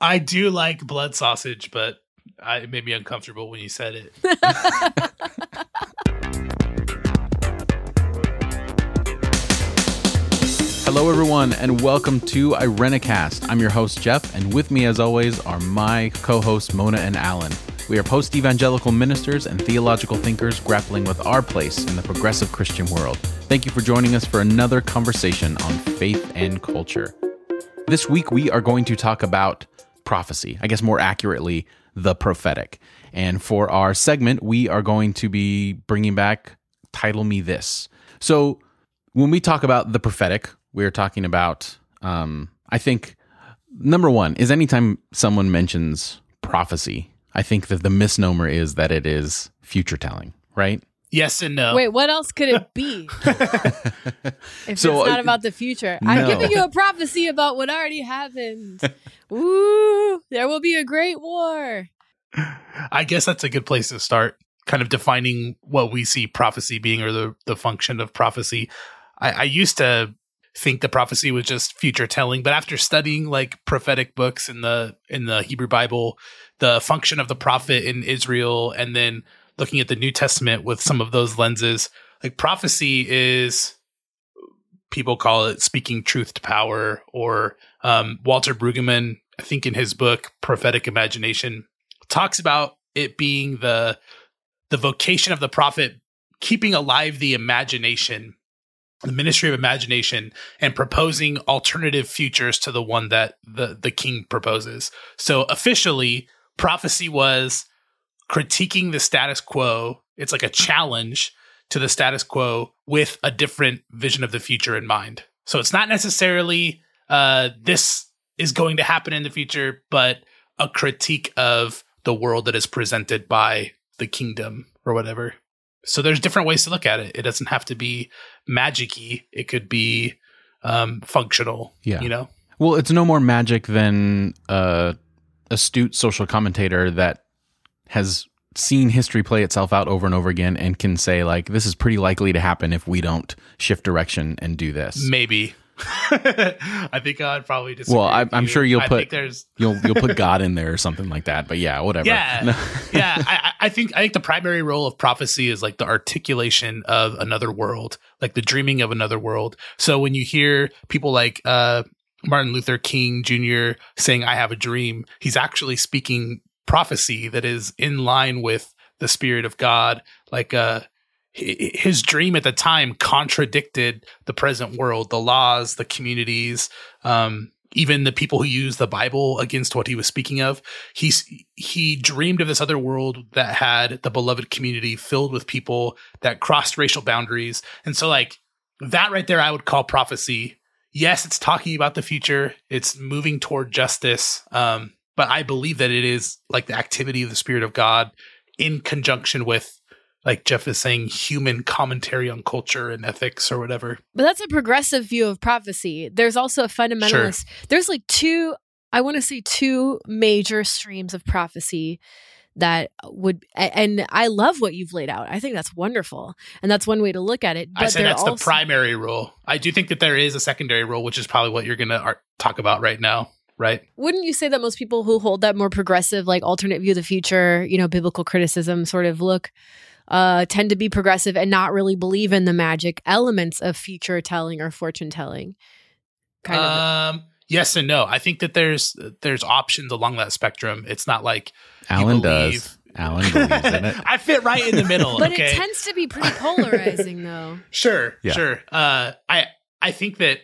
I do like blood sausage, but I, it made me uncomfortable when you said it. Hello, everyone, and welcome to Irenicast. I'm your host, Jeff, and with me, as always, are my co hosts, Mona and Allen. We are post evangelical ministers and theological thinkers grappling with our place in the progressive Christian world. Thank you for joining us for another conversation on faith and culture. This week, we are going to talk about prophecy, I guess more accurately, the prophetic. And for our segment, we are going to be bringing back Title Me This. So, when we talk about the prophetic, we're talking about, um, I think, number one is anytime someone mentions prophecy, I think that the misnomer is that it is future telling, right? Yes and no. Wait, what else could it be? if So, it's not uh, about the future. I'm giving you a prophecy about what already happened. Ooh, there will be a great war. I guess that's a good place to start, kind of defining what we see prophecy being or the, the function of prophecy. I, I used to think the prophecy was just future telling, but after studying like prophetic books in the in the Hebrew Bible, the function of the prophet in Israel, and then looking at the New Testament with some of those lenses, like prophecy is people call it speaking truth to power, or um, Walter Brueggemann, I think in his book Prophetic Imagination, talks about it being the the vocation of the prophet keeping alive the imagination the ministry of imagination and proposing alternative futures to the one that the the king proposes. So officially prophecy was critiquing the status quo it's like a challenge to the status quo with a different vision of the future in mind so it's not necessarily uh this is going to happen in the future but a critique of the world that is presented by the kingdom or whatever. So there's different ways to look at it. It doesn't have to be magicy. It could be um, functional. Yeah. You know. Well, it's no more magic than a astute social commentator that has seen history play itself out over and over again and can say like this is pretty likely to happen if we don't shift direction and do this. Maybe. I think I'd probably disagree. Well, I, i'm you. sure you'll I put there's you'll you'll put God in there or something like that. But yeah, whatever. Yeah, yeah. I, I think I think the primary role of prophecy is like the articulation of another world, like the dreaming of another world. So when you hear people like uh, Martin Luther King Jr. saying, "I have a dream," he's actually speaking prophecy that is in line with the spirit of God. Like uh, his dream at the time contradicted the present world, the laws, the communities. Um, even the people who use the Bible against what he was speaking of. He's he dreamed of this other world that had the beloved community filled with people that crossed racial boundaries. And so like that right there I would call prophecy. Yes, it's talking about the future. It's moving toward justice. Um, but I believe that it is like the activity of the Spirit of God in conjunction with like Jeff is saying, human commentary on culture and ethics or whatever. But that's a progressive view of prophecy. There's also a fundamentalist. There's like two, I want to say two major streams of prophecy that would, and I love what you've laid out. I think that's wonderful. And that's one way to look at it. But I say that's also, the primary rule. I do think that there is a secondary rule, which is probably what you're going to talk about right now, right? Wouldn't you say that most people who hold that more progressive, like alternate view of the future, you know, biblical criticism sort of look, uh, tend to be progressive and not really believe in the magic elements of future telling or fortune telling? Kind of. Um, yes and no. I think that there's there's options along that spectrum. It's not like you Allen believe- does. Allen believes in it. I fit right in the middle. But okay, it tends to be pretty polarizing, though. Sure, Yeah. sure. Uh, I I think that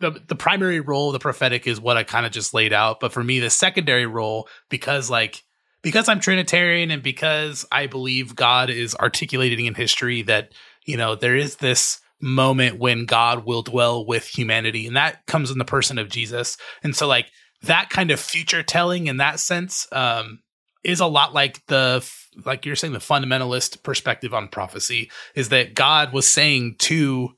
the the primary role of the prophetic is what I kind of just laid out, but for me, the secondary role, because like because I'm Trinitarian and because I believe God is articulating in history that you know there is this moment when God will dwell with humanity, and that comes in the person of Jesus, and so like that kind of future telling in that sense um, is a lot like the like you're saying the fundamentalist perspective on prophecy is that God was saying to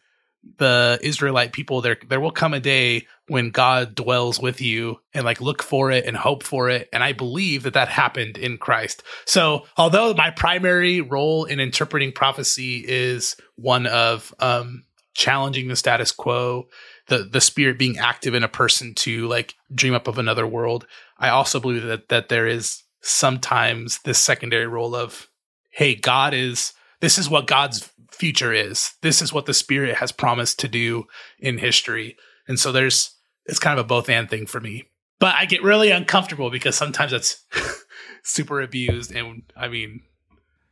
the Israelite people there there will come a day when God dwells with you and like look for it and hope for it and I believe that that happened in Christ. So although my primary role in interpreting prophecy is one of um challenging the status quo the the spirit being active in a person to like dream up of another world. I also believe that that there is sometimes this secondary role of hey, God is this is what God's future is. This is what the spirit has promised to do in history. And so there's it's kind of a both and thing for me. But I get really uncomfortable because sometimes that's super abused and I mean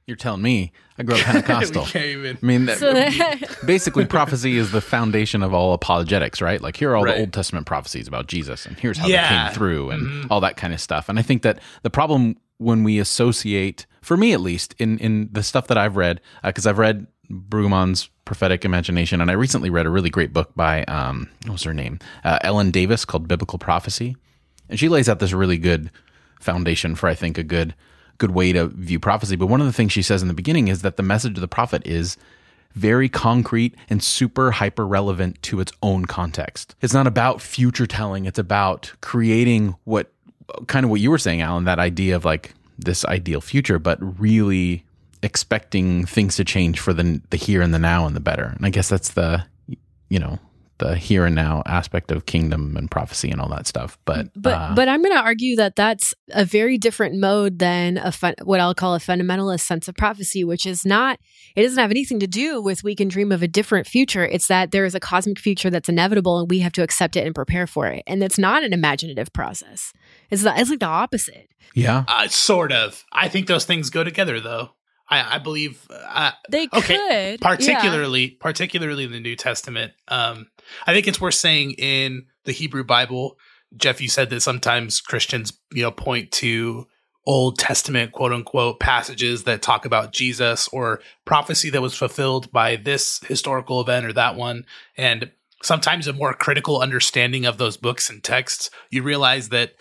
you're telling me I grew up Pentecostal. I mean, that basically, prophecy is the foundation of all apologetics, right? Like, here are all right. the Old Testament prophecies about Jesus, and here's how yeah. they came through, and mm-hmm. all that kind of stuff. And I think that the problem when we associate, for me at least, in in the stuff that I've read, because uh, I've read Brueggemann's prophetic imagination, and I recently read a really great book by um, what was her name, uh, Ellen Davis, called Biblical Prophecy, and she lays out this really good foundation for I think a good good way to view prophecy. But one of the things she says in the beginning is that the message of the prophet is very concrete and super hyper relevant to its own context. It's not about future telling, it's about creating what kind of what you were saying, Allen, that idea of like this ideal future, but really expecting things to change for the the here and the now and the better. And I guess that's the you know the here and now aspect of kingdom and prophecy and all that stuff. But but uh, but I'm going to argue that that's a very different mode than a fun, what I'll call a fundamentalist sense of prophecy, which is not. It doesn't have anything to do with we can dream of a different future. It's that there is a cosmic future that's inevitable, and we have to accept it and prepare for it. And it's not an imaginative process. It's the, it's like the opposite. Yeah, uh, sort of. I think those things go together, though. I, I believe uh, they okay, could, particularly yeah. particularly in the New Testament. Um, I think it's worth saying in the Hebrew Bible, Jeff, you said that sometimes Christians, you know, point to Old Testament quote unquote passages that talk about Jesus or prophecy that was fulfilled by this historical event or that one. And sometimes a more critical understanding of those books and texts, you realize that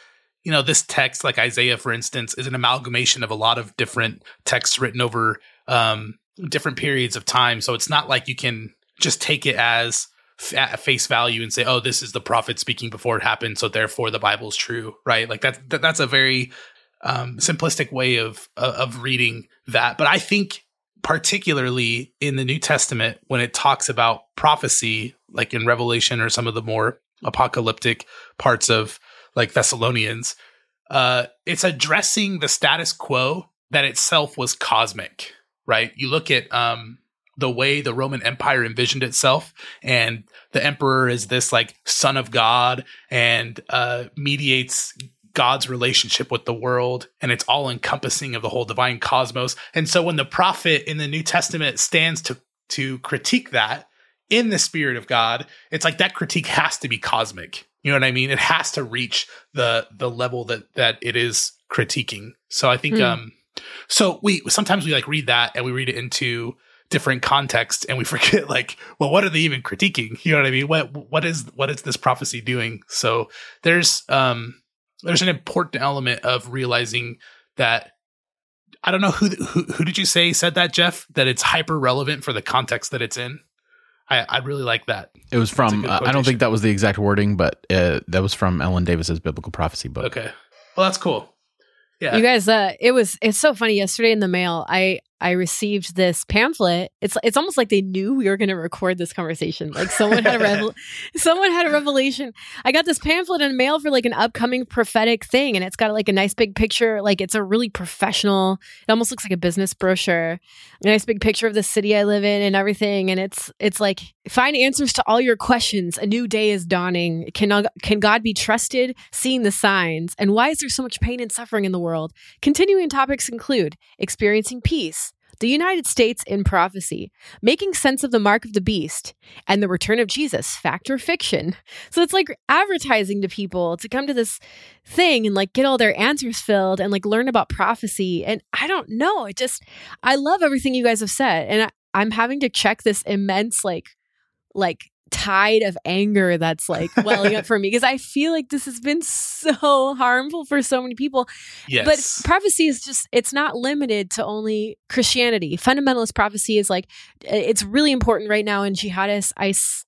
you know, this text, like Isaiah, for instance, is an amalgamation of a lot of different texts written over um, different periods of time. So it's not like you can just take it as at face value and say, "Oh, this is the prophet speaking before it happened, so therefore the Bible is true." Right? Like that, that that's a very um, simplistic way of of reading that. But I think particularly in the New Testament when it talks about prophecy, like in Revelation or some of the more apocalyptic parts of like Thessalonians, uh, it's addressing the status quo that itself was cosmic, right? You look at um, the way the Roman Empire envisioned itself, and the emperor is this like son of God and uh, mediates God's relationship with the world, and it's all encompassing of the whole divine cosmos. And so, when the prophet in the New Testament stands to to critique that in the spirit of God, it's like that critique has to be cosmic. You know what I mean? It has to reach the the level that that it is critiquing. So I think mm. um so we sometimes we like read that and we read it into different contexts and we forget like well what are they even critiquing you know what i mean what what is what is this prophecy doing so there's um there's an important element of realizing that i don't know who who, who did you say said that jeff that it's hyper relevant for the context that it's in I, I really like that. It was from, uh, I don't think that was the exact wording, but uh, that was from Ellen Davis's biblical prophecy book. Okay. Well, that's cool. Yeah. You guys, uh, it was, it's so funny. Yesterday in the mail, I, I received this pamphlet. It's it's almost like they knew we were going to record this conversation. Like someone had a revel- someone had a revelation. I got this pamphlet in the mail for like an upcoming prophetic thing, and it's got like a nice big picture. Like it's a really professional. It almost looks like a business brochure. A nice big picture of the city I live in and everything. And it's it's like find answers to all your questions. A new day is dawning. Can can God be trusted? Seeing the signs, and why is there so much pain and suffering in the world? Continuing topics include experiencing peace the United States in prophecy, making sense of the mark of the beast, and the return of Jesus, fact or fiction. So it's like advertising to people to come to this thing and like get all their answers filled and like learn about prophecy. And I don't know. It just, I love everything you guys have said. And I, I'm having to check this immense, like, like tide of anger that's like welling up for me because I feel like this has been so harmful for so many people. Yes. But prophecy is just, it's not limited to only Christianity. Fundamentalist prophecy is like, it's really important right now in jihadist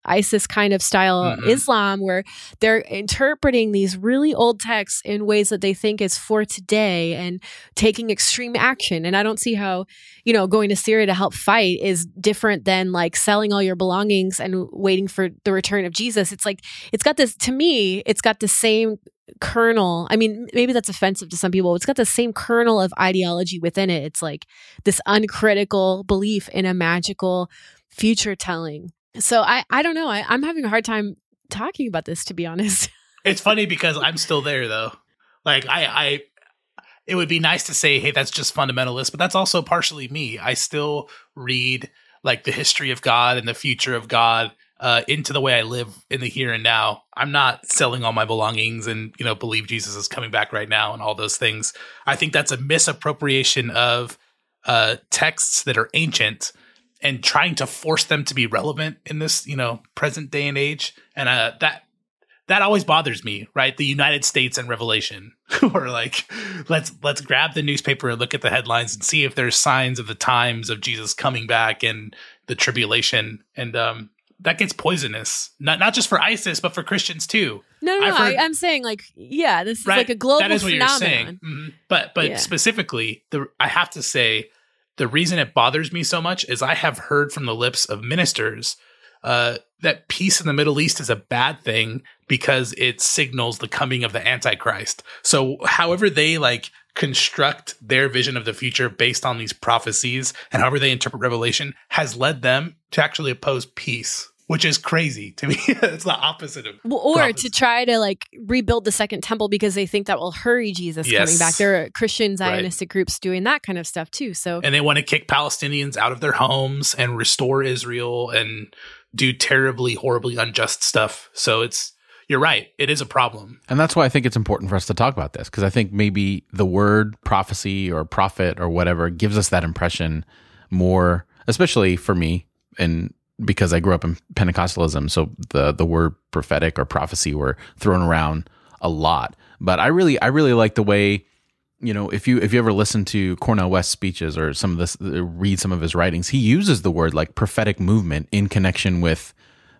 ISIS kind of style mm-hmm. Islam where they're interpreting these really old texts in ways that they think is for today and taking extreme action. And I don't see how, you know, going to Syria to help fight is different than like selling all your belongings and waiting for the return of Jesus. It's like it's got this to me, it's got the same kernel. I mean, maybe that's offensive to some people. It's got the same kernel of ideology within it. It's like this uncritical belief in a magical future telling. So I I don't know. I, I'm having a hard time talking about this to be honest. It's funny because I'm still there though. Like I I it would be nice to say, hey, that's just fundamentalist, but that's also partially me. I still read like the history of God and the future of God uh, into the way I live in the here and now. I'm not selling all my belongings and you know believe Jesus is coming back right now and all those things. I think that's a misappropriation of uh, texts that are ancient and trying to force them to be relevant in this you know present day and age. And uh, that that always bothers me, right? The United States and Revelation, or like, let's let's grab the newspaper and look at the headlines and see if there's signs of the times of Jesus coming back and the tribulation, and um, that gets poisonous. Not not just for ISIS, but for Christians too. No, no, no heard, I, am saying like, yeah, this is right, like a global that is what phenomenon. You're saying. Mm-hmm. But but yeah. specifically, the I have to say, the reason it bothers me so much is I have heard from the lips of ministers uh, that peace in the Middle East is a bad thing because it signals the coming of the Antichrist. So, however they like construct their vision of the future based on these prophecies and however they interpret Revelation has led them to actually oppose peace. Which is crazy to me. it's the opposite of. Well, or prophecy. to try to like rebuild the second temple because they think that will hurry Jesus yes. coming back. There are Christian Zionistic right. groups doing that kind of stuff too. So, and they want to kick Palestinians out of their homes and restore Israel and do terribly, horribly unjust stuff. So it's you're right. It is a problem. And that's why I think it's important for us to talk about this because I think maybe the word prophecy or prophet or whatever gives us that impression more, especially for me and because I grew up in Pentecostalism. So the the word prophetic or prophecy were thrown around a lot. But I really I really like the way you know, if you if you ever listen to Cornel West speeches or some of this, read some of his writings, he uses the word like prophetic movement in connection with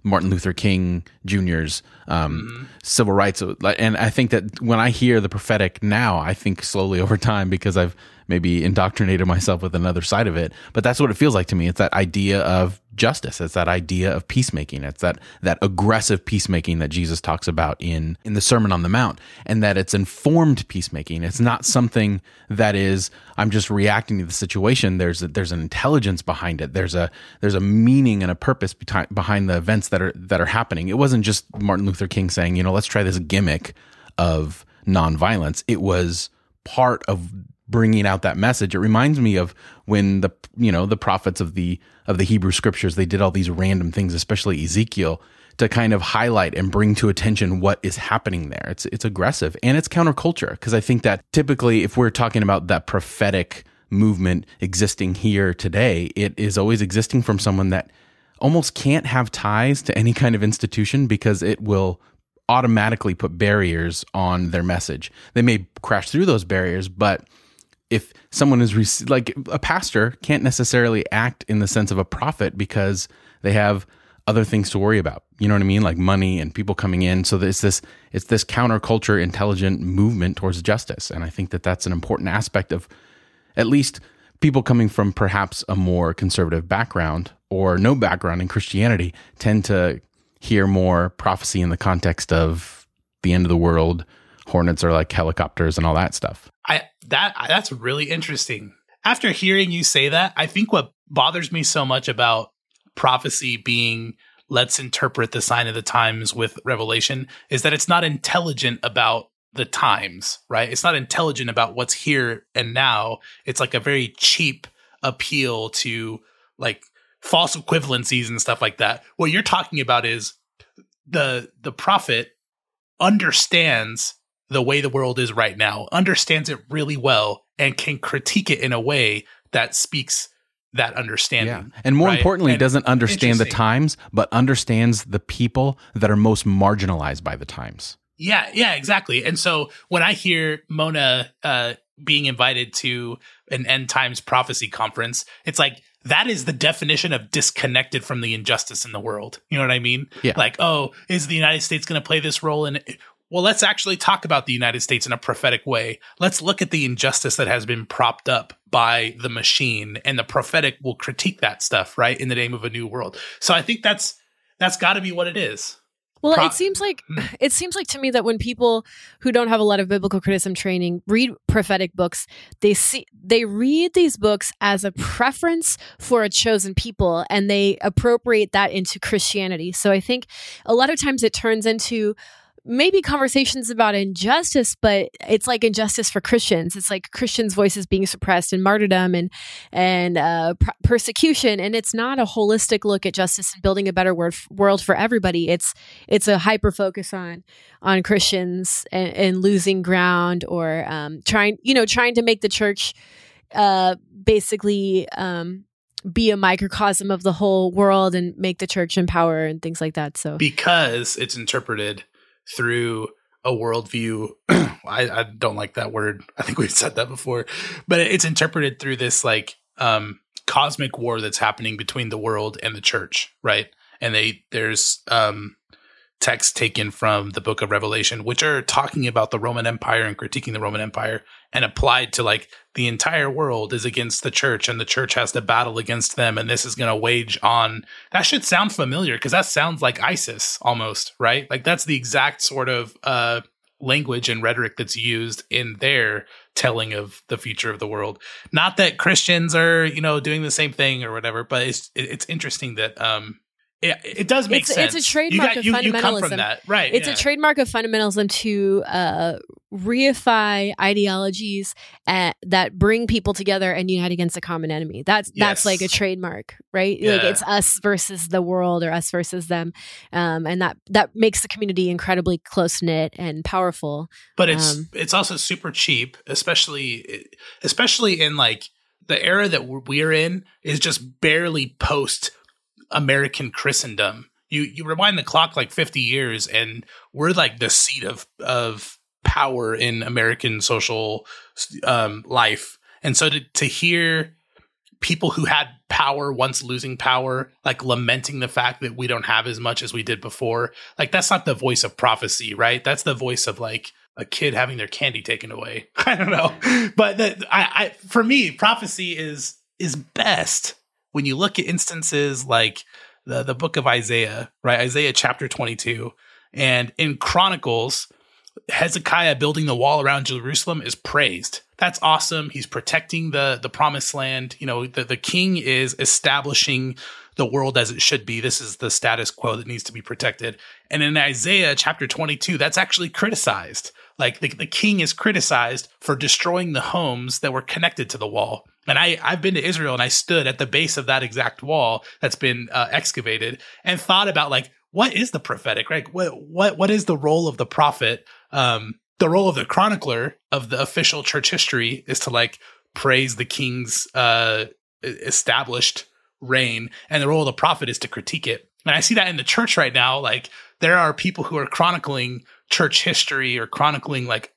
Martin Luther King Jr.'s um, mm-hmm. civil rights. And I think that when I hear the prophetic now, I think slowly over time because I've maybe indoctrinated myself with another side of it. But that's what it feels like to me. It's that idea of justice. It's that idea of peacemaking. It's that that aggressive peacemaking that Jesus talks about in in the Sermon on the Mount, and that it's informed peacemaking. It's not something that is I'm just reacting to the situation. There's a, there's an intelligence behind it. There's a there's a meaning and a purpose behind behind the events that are that are happening. It wasn't just Martin Luther King saying, you know, let's try this gimmick of nonviolence. It was part of bringing out that message. It reminds me of when the you know the prophets of the of the Hebrew scriptures they did all these random things, especially Ezekiel, to kind of highlight and bring to attention what is happening there. It's it's aggressive and it's counterculture because I think that typically if we're talking about that prophetic movement existing here today, it is always existing from someone that almost can't have ties to any kind of institution because it will automatically put barriers on their message. They may crash through those barriers, but if someone is rec- like a pastor can't necessarily act in the sense of a prophet because they have other things to worry about. You know what I mean? Like money and people coming in. So it's this it's this counterculture intelligent movement towards justice, and I think that that's an important aspect of at least people coming from perhaps a more conservative background or no background in Christianity tend to hear more prophecy in the context of the end of the world. Hornets are like helicopters and all that stuff. I that that's really interesting. After hearing you say that, I think what bothers me so much about prophecy being let's interpret the sign of the times with revelation is that it's not intelligent about the times, right? It's not intelligent about what's here and now. It's like a very cheap appeal to like false equivalencies and stuff like that. What you're talking about is the the prophet understands the way the world is right now, understands it really well, and can critique it in a way that speaks that understanding. Yeah. And more right? importantly, and doesn't understand the times, but understands the people that are most marginalized by the times. Yeah, yeah, exactly. And so when I hear Mona uh, being invited to an end times prophecy conference, it's like that is the definition of disconnected from the injustice in the world. You know what I mean? Yeah. Like, oh, is the United States going to play this role in well, let's actually talk about the United States in a prophetic way. Let's look at the injustice that has been propped up by the machine, and the prophetic will critique that stuff, right? In the name of a new world. So I think that's that's got to be what it is. Well, Pro- it seems like hmm. it seems like to me that when people who don't have a lot of biblical criticism training read prophetic books, they see they read these books as a preference for a chosen people and they appropriate that into Christianity. So I think a lot of times it turns into maybe conversations about injustice, but it's like injustice for Christians. It's like Christians' voices being suppressed and martyrdom and and uh, pr- persecution, and it's not a holistic look at justice and building a better world for everybody. It's it's a hyper focus on on Christians and, and losing ground or um, trying you know trying to make the church uh, basically. Um, be a microcosm of the whole world and make the church in power and things like that. So because it's interpreted through a worldview. I, I, don't like that word. I think we've said that before, but it's interpreted through this like um, cosmic war that's happening between the world and the church, right? And they there's um, texts taken from the book of Revelation, which are talking about the Roman Empire and critiquing the Roman Empire and applied to like the entire world is against the church and the church has to battle against them. And this is going to wage on that should sound familiar because that sounds like ISIS almost, right? Like that's the exact sort of uh, language and rhetoric that's used in their telling of the future of the world. Not that Christians are, you know, doing the same thing or whatever, but it's, it's interesting that, um, it, it does make it's, sense. It's a trademark got, of you, fundamentalism. You right? It's yeah. a trademark of fundamentalism to uh, reify ideologies at, that bring people together and unite against a common enemy. That's yes. that's like a trademark, right? Yeah. Like it's us versus the world or us versus them, um, and that that makes the community incredibly close knit and powerful. But it's um, it's also super cheap, especially especially in like the era that we're in is just barely post American Christendom. You you rewind the clock like 50 years and we're like the seat of of power in American social um, life. And so to to hear people who had power once losing power like lamenting the fact that we don't have as much as we did before like that's not the voice of prophecy right that's the voice of like a kid having their candy taken away i don't know but that I, I for me prophecy is is best when you look at instances like the, the book of Isaiah, right? Isaiah chapter 22. And in Chronicles, Hezekiah building the wall around Jerusalem is praised. That's awesome. He's protecting the the promised land. You know, the, the king is establishing the world as it should be. This is the status quo that needs to be protected. And in Isaiah chapter 22, that's actually criticized. Like the, the king is criticized for destroying the homes that were connected to the wall. And I, I've been to Israel and I stood at the base of that exact wall that's been uh, excavated and thought about like, what is the prophetic, right? What, what, what is the role of the prophet? Um, the role of the chronicler of the official church history is to like praise the king's, uh, established reign. And the role of the prophet is to critique it. And I see that in the church right now. Like there are people who are chronicling church history or chronicling like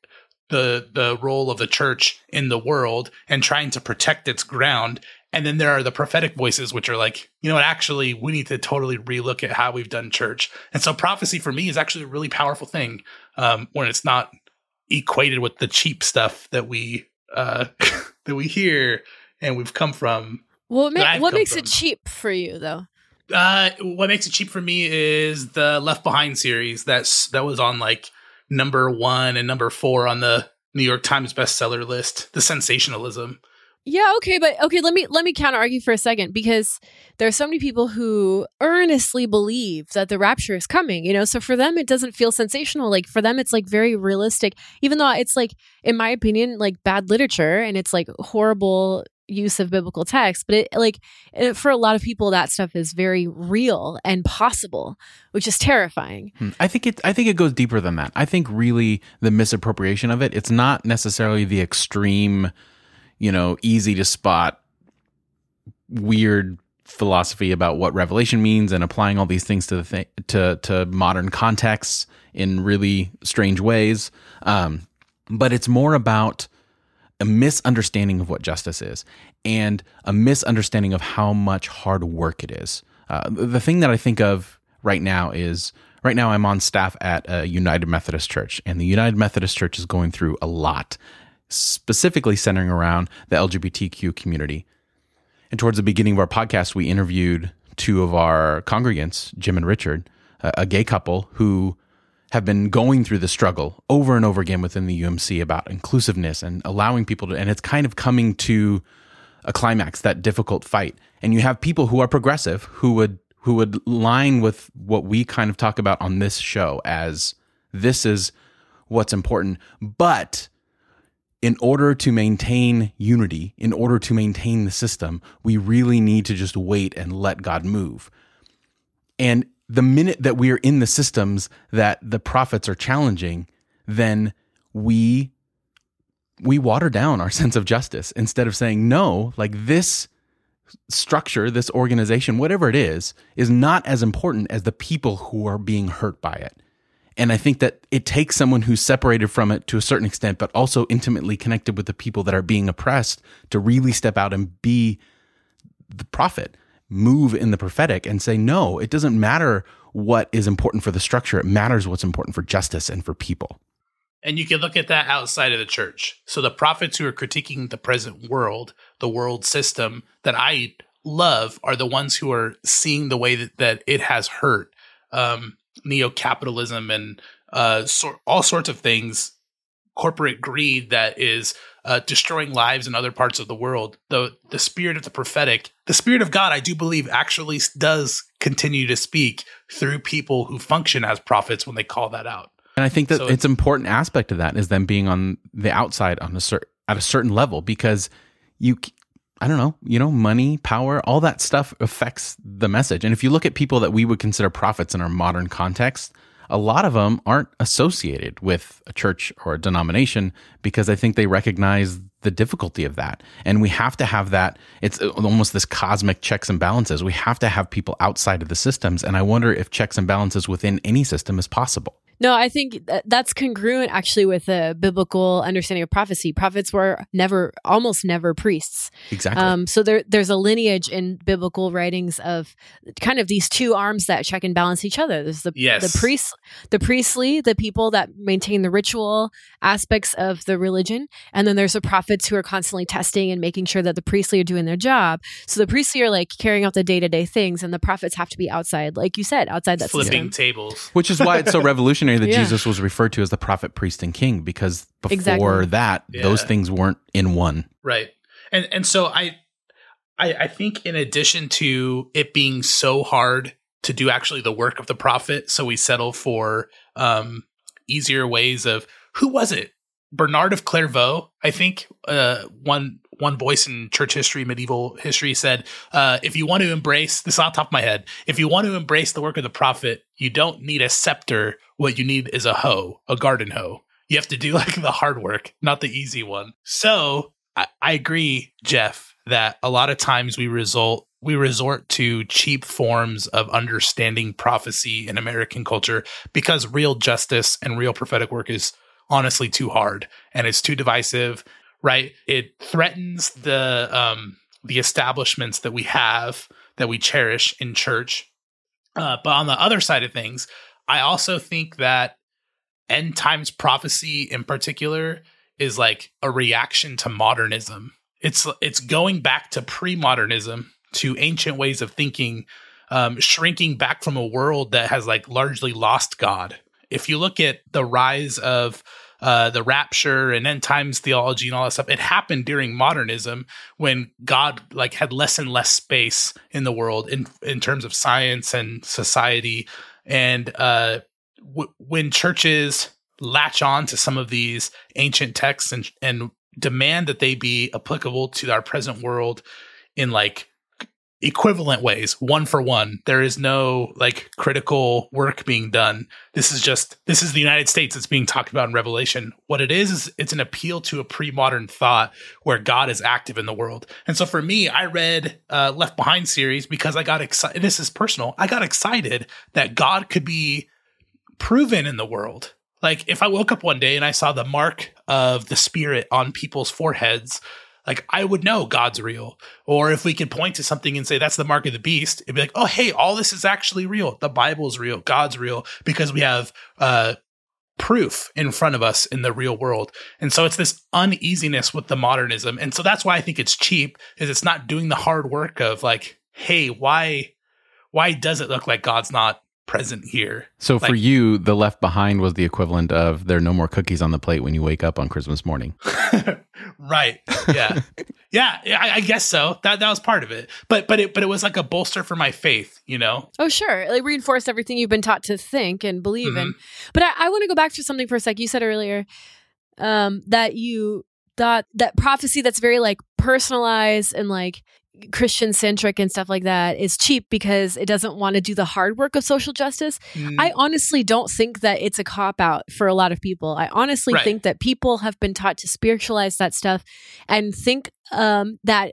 the the role of the church in the world and trying to protect its ground. And then there are the prophetic voices, which are like, you know what, actually, we need to totally relook at how we've done church. And so prophecy for me is actually a really powerful thing um, when it's not equated with the cheap stuff that we uh, that we hear and we've come from. Well, what, ma- what makes from. it cheap for you, though? Uh, what makes it cheap for me is the Left Behind series that's that was on like number one and number four on the New York Times bestseller list. The sensationalism. Yeah, okay, but okay, let me let me counter argue for a second because there are so many people who earnestly believe that the rapture is coming, you know. So for them it doesn't feel sensational. Like for them it's like very realistic, even though it's like in my opinion like bad literature and it's like horrible use of biblical text but it like it, for a lot of people that stuff is very real and possible which is terrifying. Hmm. i think it i think it goes deeper than that. I think really the misappropriation of it it's not necessarily the extreme you know easy to spot weird philosophy about what revelation means and applying all these things to the thing, to to modern contexts in really strange ways. Um, but it's more about a misunderstanding of what justice is and a misunderstanding of how much hard work it is. Uh, the thing that I think of right now is right now I'm on staff at a United Methodist Church, and the United Methodist Church is going through a lot, specifically centering around the LGBTQ community. And towards the beginning of our podcast, we interviewed two of our congregants, Jim and Richard, a, a gay couple who have been going through the struggle over and over again within the UMC about inclusiveness and allowing people to, and it's kind of coming to a climax, that difficult fight. And you have people who are progressive who would who would line with what we kind of talk about on this show as this is what's important. But in order to maintain unity, in order to maintain the system, we really need to just wait and let God move. And the minute that we are in the systems that the prophets are challenging, then we we water down our sense of justice instead of saying no, like this structure, this organization, whatever it is, is not as important as the people who are being hurt by it. And I think that it takes someone who's separated from it to a certain extent, but also intimately connected with the people that are being oppressed to really step out and be the prophet, move in the prophetic and say, no, it doesn't matter what is important for the structure. It matters what's important for justice and for people. And you can look at that outside of the church. So the prophets who are critiquing the present world, the world system that I love, are the ones who are seeing the way that, that it has hurt um, neo capitalism and uh, so, all sorts of things, corporate greed that is uh, destroying lives in other parts of the world. The the spirit of the prophetic, the spirit of God, I do believe, actually does continue to speak through people who function as prophets when they call that out. And I think that so it's, it's important aspect of that is them being on the outside on a certain at a certain level because you I don't know, you know, money, power, all that stuff affects the message. And if you look at people that we would consider prophets in our modern context, a lot of them aren't associated with a church or a denomination because I think they recognize the difficulty of that. And we have to have that. It's almost this cosmic checks and balances. We have to have people outside of the systems. And I wonder if checks and balances within any system is possible. No, I think that's congruent actually with a biblical understanding of prophecy. Prophets were never, almost never priests. Exactly. Um, so there, there's a lineage in biblical writings of kind of these two arms that check and balance each other. There's the yes. the priests, the priestly, the people that maintain the ritual aspects of the religion, and then there's the prophets who are constantly testing and making sure that the priestly are doing their job. So the priestly are like carrying out the day to day things, and the prophets have to be outside, like you said, outside that flipping system. tables, which is why it's so revolutionary that yeah. Jesus was referred to as the prophet, priest, and king because before exactly. that, yeah. those things weren't in one. Right. And and so I, I I think in addition to it being so hard to do actually the work of the prophet, so we settle for um easier ways of who was it? Bernard of Clairvaux, I think, uh, one one voice in church history, medieval history said, uh, if you want to embrace this off top of my head, if you want to embrace the work of the prophet, you don't need a scepter. What you need is a hoe, a garden hoe. You have to do like the hard work, not the easy one. So I, I agree, Jeff, that a lot of times we result we resort to cheap forms of understanding prophecy in American culture because real justice and real prophetic work is honestly too hard and it's too divisive right? It threatens the um, the establishments that we have that we cherish in church. Uh, but on the other side of things, I also think that end times prophecy in particular is like a reaction to modernism. It's it's going back to pre-modernism, to ancient ways of thinking, um, shrinking back from a world that has like largely lost God. If you look at the rise of uh, the rapture and end times theology and all that stuff. It happened during modernism when God like had less and less space in the world in in terms of science and society, and uh, w- when churches latch on to some of these ancient texts and and demand that they be applicable to our present world in like equivalent ways, one for one. There is no like critical work being done. This is just this is the United States that's being talked about in Revelation. What it is is it's an appeal to a pre-modern thought where God is active in the world. And so for me, I read uh, Left Behind series because I got excited. This is personal. I got excited that God could be proven in the world. Like if I woke up one day and I saw the mark of the Spirit on people's foreheads like I would know God's real. Or if we could point to something and say that's the mark of the beast, it'd be like, oh hey, all this is actually real. The Bible's real, God's real, because we have uh proof in front of us in the real world. And so it's this uneasiness with the modernism. And so that's why I think it's cheap, is it's not doing the hard work of like, hey, why why does it look like God's not present here? So Like- for you, the left behind was the equivalent of there are no more cookies on the plate when you wake up on Christmas morning. right. Yeah. yeah. yeah, I, I guess so. That that was part of it. But but it but it was like a bolster for my faith, you know? Oh, sure. Like reinforce everything you've been taught to think and believe in. But I, I want to go back to something for a sec. You said earlier um, that you thought that prophecy that's very like personalized and like Christian centric and stuff like that is cheap because it doesn't want to do the hard work of social justice. Mm, I honestly don't think that it's a cop out for a lot of people. I honestly Right. think that people have been taught to spiritualize that stuff and think um, that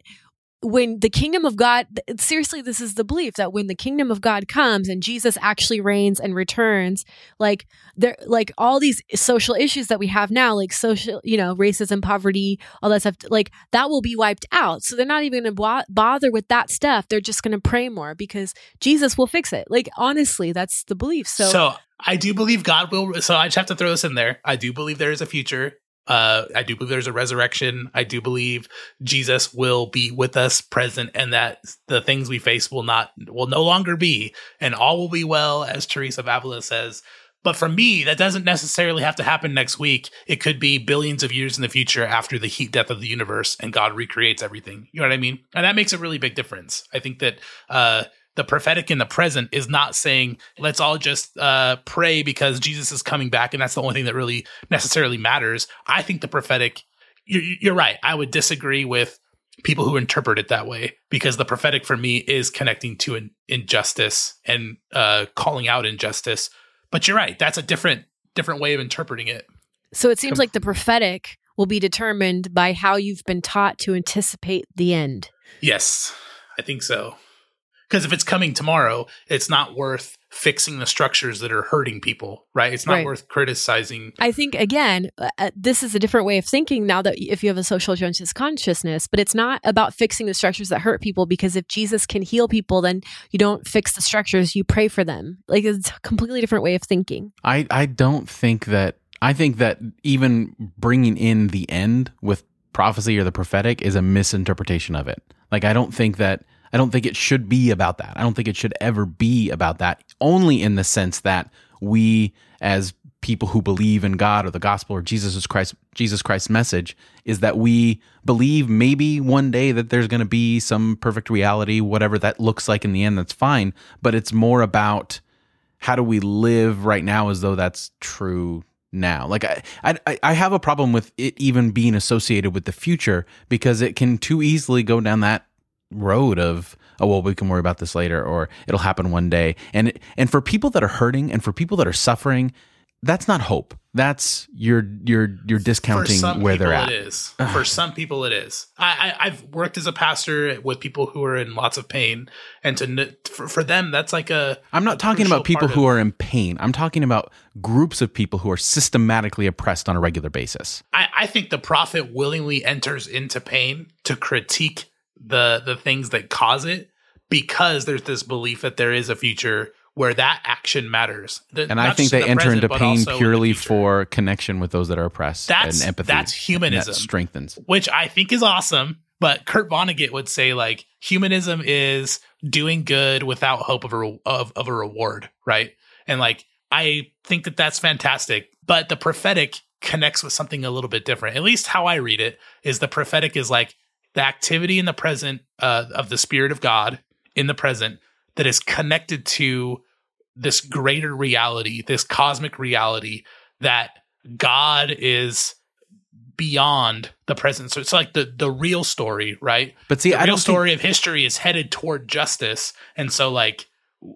when the kingdom of God, seriously, this is the belief that when the kingdom of God comes and Jesus actually reigns and returns, like there, like all these social issues that we have now, like social, you know, racism, poverty, all that stuff, like that will be wiped out. So they're not even going to bo- bother with that stuff. They're just going to pray more because Jesus will fix it. Like honestly, that's the belief. So, So, I do believe God will. So I just have to throw this in there. I do believe there is a future. Uh, I do believe there's a resurrection. I do believe Jesus will be with us, present, and that the things we face will not will no longer be, and all will be well, as Teresa of Avila says. But for me, that doesn't necessarily have to happen next week. It could be billions of years in the future after the heat death of the universe and God recreates everything. You know what I mean? And that makes a really big difference. I think that uh, the prophetic in the present is not saying let's all just uh, pray because Jesus is coming back and that's the only thing that really necessarily matters. I think the prophetic, you're, you're right. I would disagree with people who interpret it that way because the prophetic for me is connecting to an injustice and uh, calling out injustice. But you're right. That's a different different way of interpreting it. so it seems like the prophetic will be determined by how you've been taught to anticipate the end. Yes, I think so. Because if it's coming tomorrow, it's not worth fixing the structures that are hurting people, right? It's not Right. worth criticizing. I think again, uh, uh, this is a different way of thinking now that if you have a social justice consciousness, but it's not about fixing the structures that hurt people because if Jesus can heal people, then you don't fix the structures, you pray for them. Like it's a completely different way of thinking. I, I don't think that I think that even bringing in the end with prophecy or the prophetic is a misinterpretation of it. Like I don't think that I don't think it should be about that. I don't think it should ever be about that. Only in the sense that we as people who believe in God or the gospel or Jesus Christ Jesus Christ's message is that we believe maybe one day that there's going to be some perfect reality whatever that looks like in the end that's fine, but it's more about how do we live right now as though that's true now like I, I i have a problem with it even being associated with the future because it can too easily go down that road of oh well we can worry about this later or it'll happen one day and and for people that are hurting and for people that are suffering that's not hope that's you're you're you're discounting For some where people, they're at it is. For some people, it is. I, I I've worked as a pastor with people who are in lots of pain, and to for, for them, that's like a. I'm not a talking about people who are in pain. I'm talking about groups of people who are systematically oppressed on a regular basis. I, I think the prophet willingly enters into pain to critique the the things that cause it because there's this belief that there is a future where that action matters. The- And I think they the enter present, into pain also in purely for connection with those that are oppressed That's- and empathy. that's humanism. That strengthens. which I think is awesome. But Kurt Vonnegut would say like humanism is doing good without hope of a re- of, of a reward, right? And like I think that that's fantastic. But the prophetic connects with something a little bit different. At least how I read it is the prophetic is like the activity in the present uh, of the Spirit of God in the present that is connected to this greater reality, this cosmic reality that God is beyond the present. So it's like the the real story, right? But see, the I real think, story of history is headed toward justice, and so like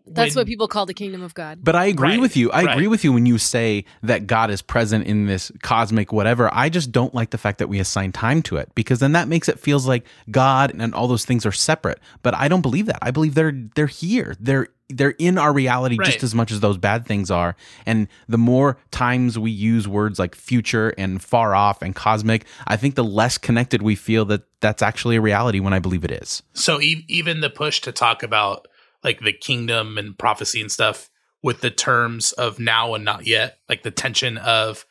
That's when- what people call the kingdom of God. But I agree Right, with you. I right. agree with you when you say that God is present in this cosmic whatever. I just don't like the fact that we assign time to it because then that makes it feels like God and all those things are separate. But I don't believe that. I believe they're they're here. They're they're in our reality just as much as those bad things are. And the more times we use words like future and far off and cosmic, I think the less connected we feel that that's actually a reality when I believe it is. so e- even the push to talk about like the kingdom and prophecy and stuff with the terms of now and not yet, like the tension of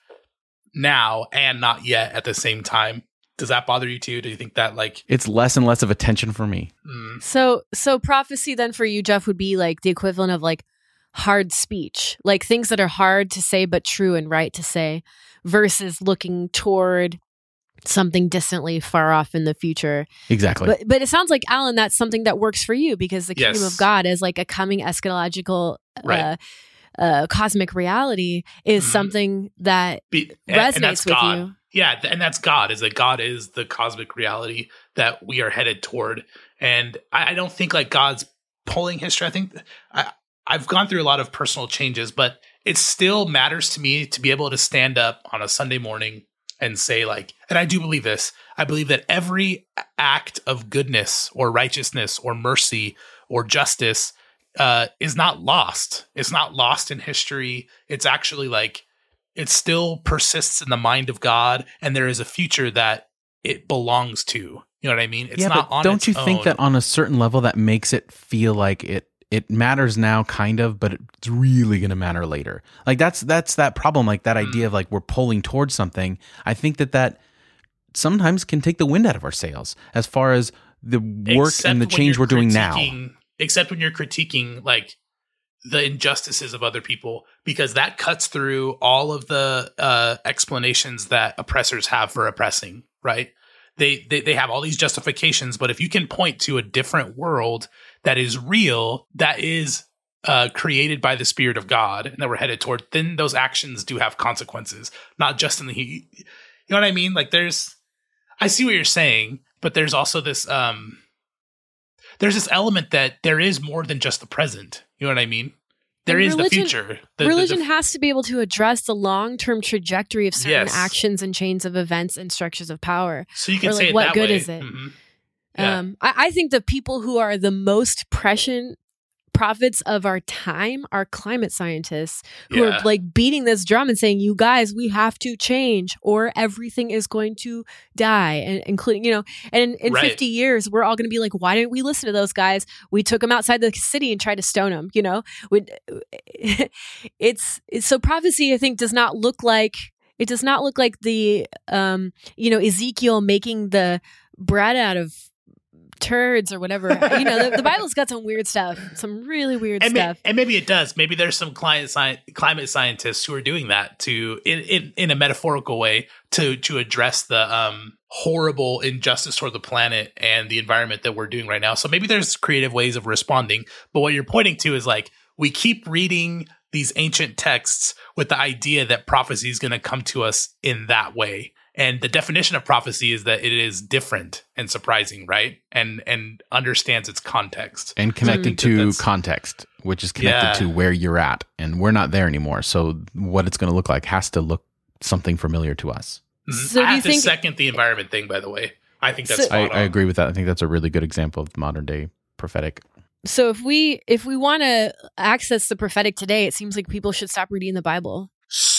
now and not yet at the same time. does that bother you too? Do you think that like it's less and less of attention for me? Mm. So so prophecy then for you, Jeff, would be like the equivalent of like hard speech, like things that are hard to say but true and right to say, versus looking toward something distantly far off in the future. Exactly. But but it sounds like Allen, that's something that works for you because the kingdom yes. of God is like a coming eschatological right. uh, uh, cosmic reality is mm-hmm. something that Be, resonates with God. you. Yeah, and that's God. Is that God is the cosmic reality that we are headed toward, and I, I don't think like God's pulling history. I think I, I've gone through a lot of personal changes, but it still matters to me to be able to stand up on a Sunday morning and say like and i do believe this i believe that every act of goodness or righteousness or mercy or justice uh, is not lost. It's not lost in history. It's actually like it still persists in the mind of god and there is a future that it belongs to. You know what i mean? It's yeah, not but don't you think that on a certain level that makes it feel like it it matters now kind of but it's really going to matter later. Like that's that's that problem like that idea of like we're pulling towards something. I think that that sometimes can take the wind out of our sails as far as the work except and the change we're doing now. except when you're critiquing like the injustices of other people because that cuts through all of the uh, explanations that oppressors have for oppressing right? They, they they have all these justifications but if you can point to a different world that is real, that is uh, created by the Spirit of God, and that we're headed toward, then those actions do have consequences, not just in the. You know what I mean? Like, there's, I see what you're saying, but there's also this, um, there's this element that there is more than just the present. You know what I mean? There and is religion, the future. The, religion the, the, has to be able to address the long term trajectory of certain yes. actions and chains of events and structures of power. So you can or say like, what good way. is it? Mm-hmm. Yeah. Um, I, I think the people who are the most prescient prophets of our time are climate scientists who yeah. are like beating this drum and saying, "You guys, we have to change, or everything is going to die." And including, you know, and in, in right. fifty years, we're all going to be like, "Why didn't we listen to those guys? We took them outside the city and tried to stone them." You know, it's, it's so prophecy. I think does not look like it does not look like the um you know Ezekiel making the bread out of turds or whatever. you know, the, the, Bible's got some weird stuff, some really weird and stuff. May, and maybe it does. Maybe there's some climate sci- climate scientists who are doing that to in, in, in a metaphorical way to to address the um, horrible injustice toward the planet and the environment that we're doing right now. So maybe there's creative ways of responding. But what you're pointing to is like we keep reading these ancient texts with the idea that prophecy is going to come to us in that way and the definition of prophecy is that it is different and surprising right? And and understands its context. And connected to context which is connected yeah. to where you're at. And we're not there anymore. So what it's going to look like has to look something familiar to us. Mm-hmm. so I do you think second the environment thing by the way. I think that's so, I, I agree with that. I think that's a really good example of modern day prophetic. So if we if we want to access the prophetic today it seems like people should stop reading the bible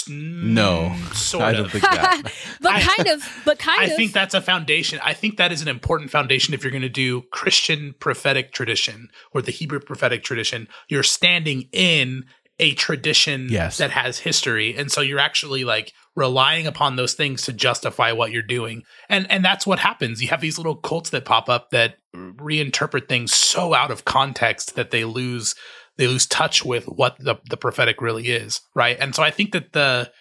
no, sort I don't think that. but kind of, but kind I of. I think that's a foundation. I think that is an important foundation if you're going to do Christian prophetic tradition or the Hebrew prophetic tradition. You're standing in a tradition yes. that has history, and so you're actually like relying upon those things to justify what you're doing. And and that's what happens. You have these little cults that pop up that reinterpret things so out of context that they lose they lose touch with what the, the prophetic really is, right? And so I think that the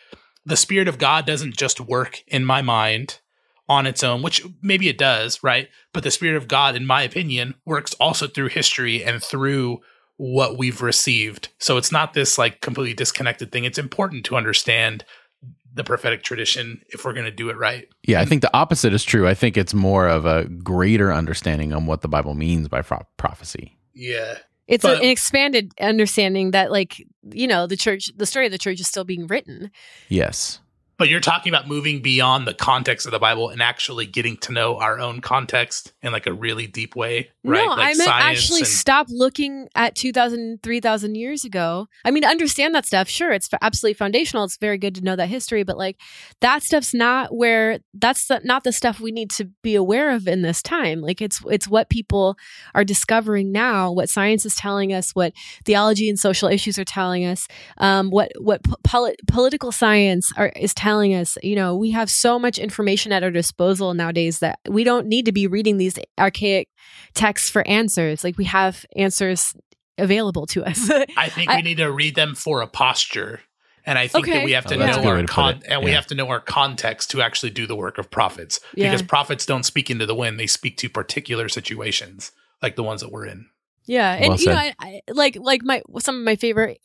the spirit of God doesn't just work in my mind on its own, which maybe it does, right? But the spirit of God, in my opinion, works also through history and through what we've received. So it's not this like completely disconnected thing. It's important to understand the prophetic tradition if we're going to do it right. Yeah, I think the opposite is true. I think it's more of a greater understanding on what the Bible means by pro- prophecy. Yeah. It's but, a, an expanded understanding that, like, you know, the church, the story of the church is still being written. Yes. But you're talking about moving beyond the context of the Bible and actually getting to know our own context in like a really deep way, right? No, like I meant actually and- stop looking at 2,000, 3,000 years ago. I mean, understand that stuff. Sure, it's absolutely foundational. It's very good to know that history, but like that stuff's not where that's the, not the stuff we need to be aware of in this time. Like it's it's what people are discovering now, what science is telling us, what theology and social issues are telling us, um, what what po- political science are, is telling us, you know, we have so much information at our disposal nowadays that we don't need to be reading these archaic texts for answers. Like we have answers available to us. I think I, we need to read them for a posture. And I think okay. that we have to oh, know our con- and yeah. we have to know our context to actually do the work of prophets. Yeah. Because prophets don't speak into the wind; they speak to particular situations, like the ones that we're in. Yeah, and well you know, I, I, like like my some of my favorite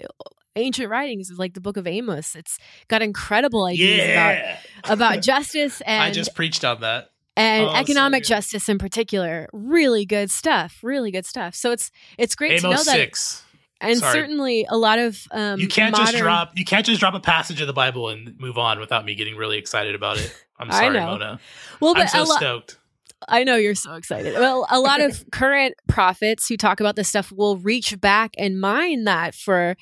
ancient writings like the book of Amos. It's got incredible ideas yeah. about about justice and I just preached on that. And oh, economic so justice in particular. Really good stuff. Really good stuff. So it's it's great Amos to know that 6. And Sorry. certainly a lot of um, you can't modern... just drop you can't just drop a passage of the Bible and move on without me getting really excited about it. I'm sorry, Mona. Well, but I'm so lo- stoked. I know you're so excited. Well, a lot of current prophets who talk about this stuff will reach back and mine that for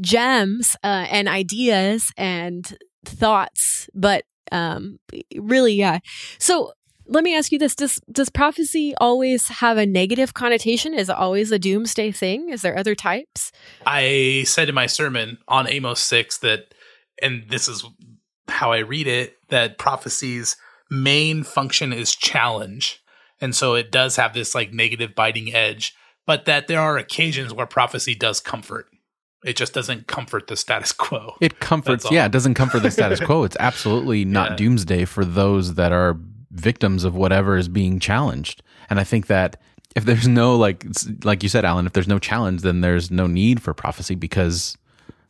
gems uh, and ideas and thoughts. But um, really, yeah. So let me ask you this: Does does prophecy always have a negative connotation? Is it always a doomsday thing? Is there other types? I said in my sermon on Amos six that, and this is how I read it, that prophecies main function is challenge. And so it does have this like negative biting edge, but that there are occasions where prophecy does comfort. It just doesn't comfort the status quo. It comforts, yeah, it doesn't comfort the status quo. It's absolutely not yeah. doomsday for those that are victims of whatever is being challenged. And I think that if there's no like like you said Allen, if there's no challenge then there's no need for prophecy because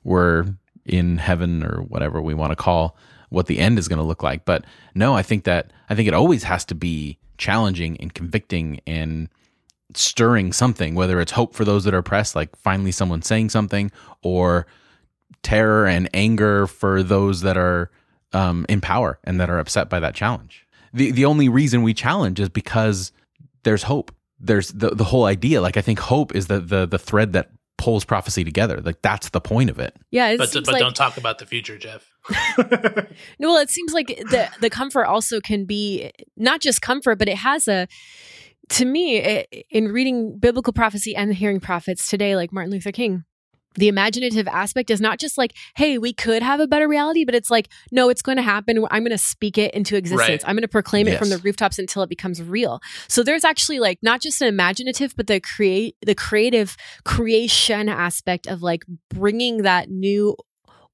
we're in heaven or whatever we want to call what the end is going to look like. But no, I think that I think it always has to be challenging and convicting and stirring something, whether it's hope for those that are oppressed, like finally someone saying something, or terror and anger for those that are um, in power and that are upset by that challenge. The the only reason we challenge is because there's hope. There's the the whole idea. Like I think hope is the the the thread that pulls prophecy together. Like that's the point of it. Yeah, but but like, don't talk about the future, Jeff. no, well, it seems like the the comfort also can be not just comfort, but it has a. To me, it, in reading biblical prophecy and hearing prophets today, like Martin Luther King, the imaginative aspect is not just like, hey, we could have a better reality, but it's like, no, it's going to happen. I'm going to speak it into existence. Right. I'm going to proclaim yes. it from the rooftops until it becomes real. So there's actually like not just an imaginative, but the create the creative creation aspect of like bringing that new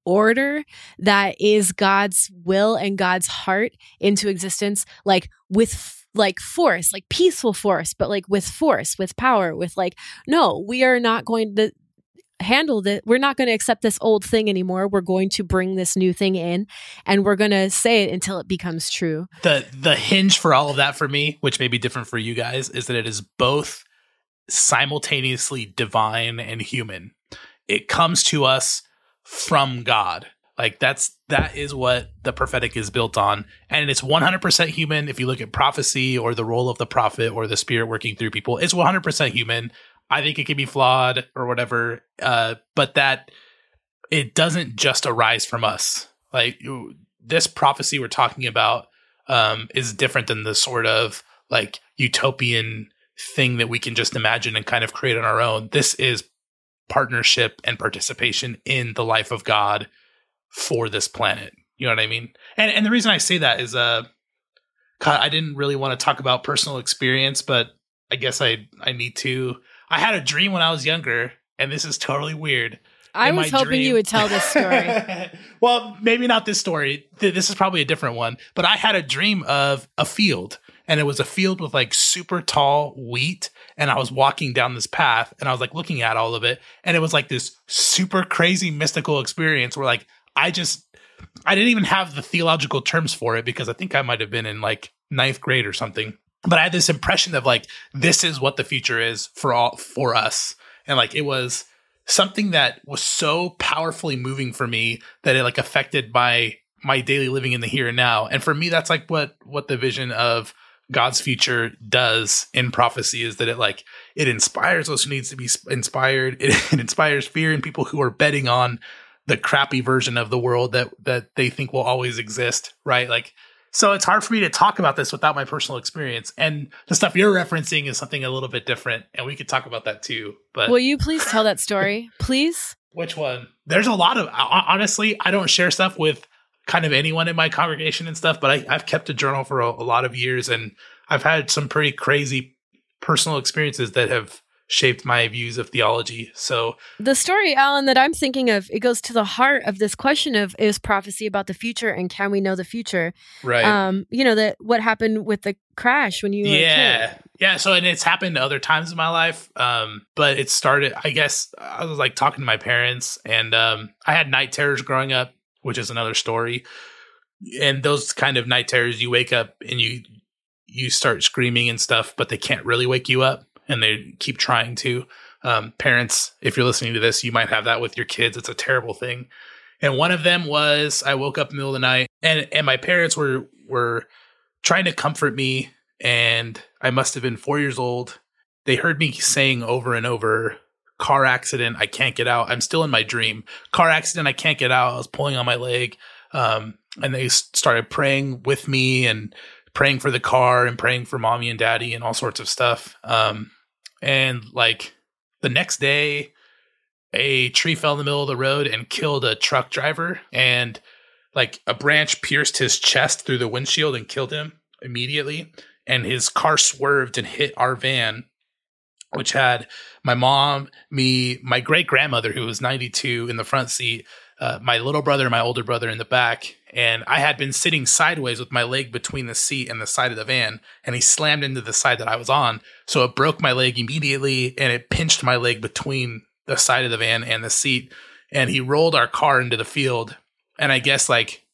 order that is God's will and God's heart into existence, like with like force, like peaceful force, but like with force, with power, with like, no, we are not going to handle it. We're not going to accept this old thing anymore. We're going to bring this new thing in and we're going to say it until it becomes true. The the hinge for all of that for me, which may be different for you guys, is that it is both simultaneously divine and human. It comes to us from God. Like that's that is what the prophetic is built on and it's 100% human if you look at prophecy or the role of the prophet or the spirit working through people. It's 100% human I think it can be flawed or whatever, uh, but that it doesn't just arise from us. Like this prophecy we're talking about um, is different than the sort of like utopian thing that we can just imagine and kind of create on our own. This is partnership and participation in the life of God for this planet. You know what I mean? And and the reason I say that is uh I didn't really want to talk about personal experience, but I guess I I need to. I had a dream when I was younger, and this is totally weird. I was hoping dream, you would tell this story. well, maybe not this story. This is probably a different one. But I had a dream of a field, and it was a field with like super tall wheat. And I was walking down this path, and I was like looking at all of it, and it was like this super crazy mystical experience where like I just I didn't even have the theological terms for it because I think I might have been in like ninth grade or something but I had this impression of like this is what the future is for all for us, and like it was something that was so powerfully moving for me that it like affected my my daily living in the here and now. And for me, that's like what what the vision of God's future does in prophecy is that it like it inspires those who needs to be inspired. It, it inspires fear in people who are betting on the crappy version of the world that that they think will always exist, right? Like so it's hard for me to talk about this without my personal experience. And the stuff you're referencing is something a little bit different, and we could talk about that too. But will you please tell that story, please? Which one? There's a lot of honestly, I don't share stuff with kind of anyone in my congregation and stuff, but I, have kept a journal for a, a lot of years and I've had some pretty crazy personal experiences that have shaped my views of theology. So the story, Allen, that I'm thinking of, it goes to the heart of this question of is prophecy about the future and can we know the future? Right. Um, you know, that what happened with the crash when you Yeah. Yeah. So and it's happened other times in my life. Um, but it started I guess I was like talking to my parents and um I had night terrors growing up, which is another story. And those kind of night terrors, you wake up and you you start screaming and stuff, but they can't really wake you up and they keep trying to. Um, parents, if you're listening to this, you might have that with your kids. It's a terrible thing. And one of them was I woke up in the middle of the night and, and my parents were were trying to comfort me and I must have been four years old. They heard me saying over and over, car accident, I can't get out. I'm still in my dream. Car accident, I can't get out. I was pulling on my leg. Um, and they started praying with me and praying for the car and praying for mommy and daddy and all sorts of stuff. Um, and like the next day, a tree fell in the middle of the road and killed a truck driver. And like a branch pierced his chest through the windshield and killed him immediately. And his car swerved and hit our van, which had my mom, me, my great grandmother, who was 92 in the front seat, uh, my little brother and my older brother in the back. And I had been sitting sideways with my leg between the seat and the side of the van, and he slammed into the side that I was on. So it broke my leg immediately, and it pinched my leg between the side of the van and the seat. And he rolled our car into the field. And I guess like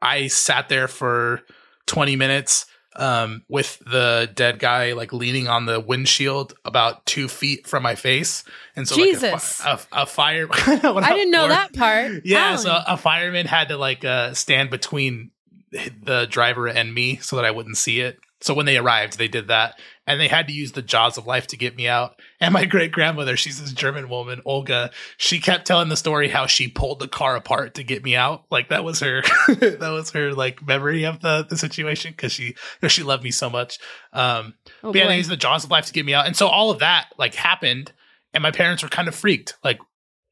I sat there for 20 minutes um, with the dead guy like leaning on the windshield about two feet from my face, and so Jesus, like a, a, a fire. I didn't know that part. Yeah, Allen. so a fireman had to like uh, stand between the driver and me so that I wouldn't see it. So when they arrived, they did that, and they had to use the jaws of life to get me out. And my great grandmother, she's this German woman, Olga. She kept telling the story how she pulled the car apart to get me out. Like that was her, that was her like memory of the the situation because she she loved me so much. Um, oh, but yeah, they used the jaws of life to get me out, and so all of that like happened, and my parents were kind of freaked. Like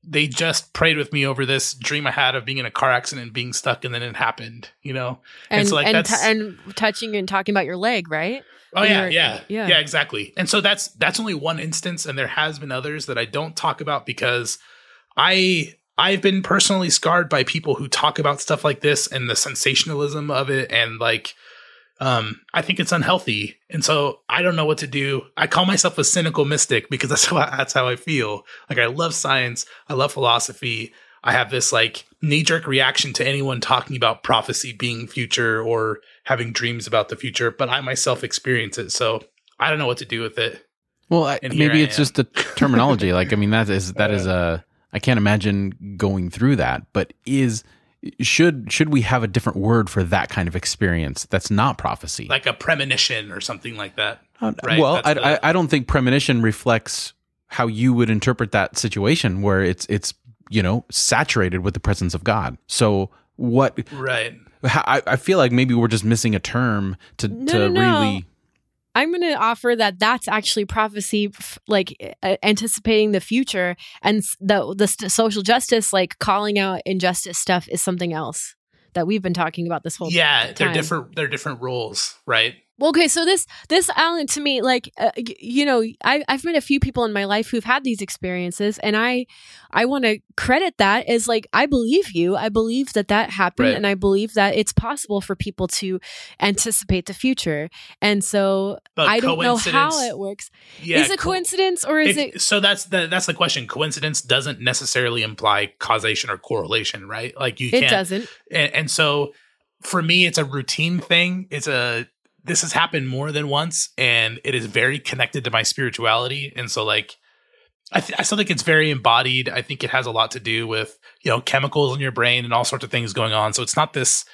they just prayed with me over this dream I had of being in a car accident and being stuck, and then it happened, you know. And, and so like and, that's t- and touching and talking about your leg, right? Oh yeah, yeah, yeah, yeah, exactly. And so that's that's only one instance, and there has been others that I don't talk about because I I've been personally scarred by people who talk about stuff like this and the sensationalism of it, and like um, I think it's unhealthy, and so I don't know what to do. I call myself a cynical mystic because that's how I, that's how I feel. Like I love science, I love philosophy. I have this like knee jerk reaction to anyone talking about prophecy being future or having dreams about the future, but I myself experience it, so I don't know what to do with it. Well, I, maybe it's just the terminology. like, I mean, that is that is a. I can't imagine going through that, but is should should we have a different word for that kind of experience that's not prophecy? Like a premonition or something like that. Uh, right? well I, the, I, I don't think premonition reflects how you would interpret that situation where it's it's you know saturated with the presence of god. So what right. I, I feel like maybe we're just missing a term to no, to no, really I'm going to offer that that's actually prophecy, f- like uh, anticipating the future, and the the st- social justice, like calling out injustice stuff, is something else that we've been talking about this whole yeah. Time. They're different. They're different roles, right? Well, okay, so this this Allen to me, like uh, you know, I, I've met a few people in my life who've had these experiences, and I I want to credit that as like I believe you. I believe that that happened, right. and I believe that it's possible for people to anticipate the future. And so but I don't know how it works. Yeah, is it co- coincidence or is it, it? So that's the that's the question. Coincidence doesn't necessarily imply causation or correlation, right? Like you, it doesn't. and, and so for me, it's a routine thing. It's a this has happened more than once and it is very connected to my spirituality. And so like I, th- I still think it's very embodied. I think it has a lot to do with you know chemicals in your brain and all sorts of things going on. So it's not this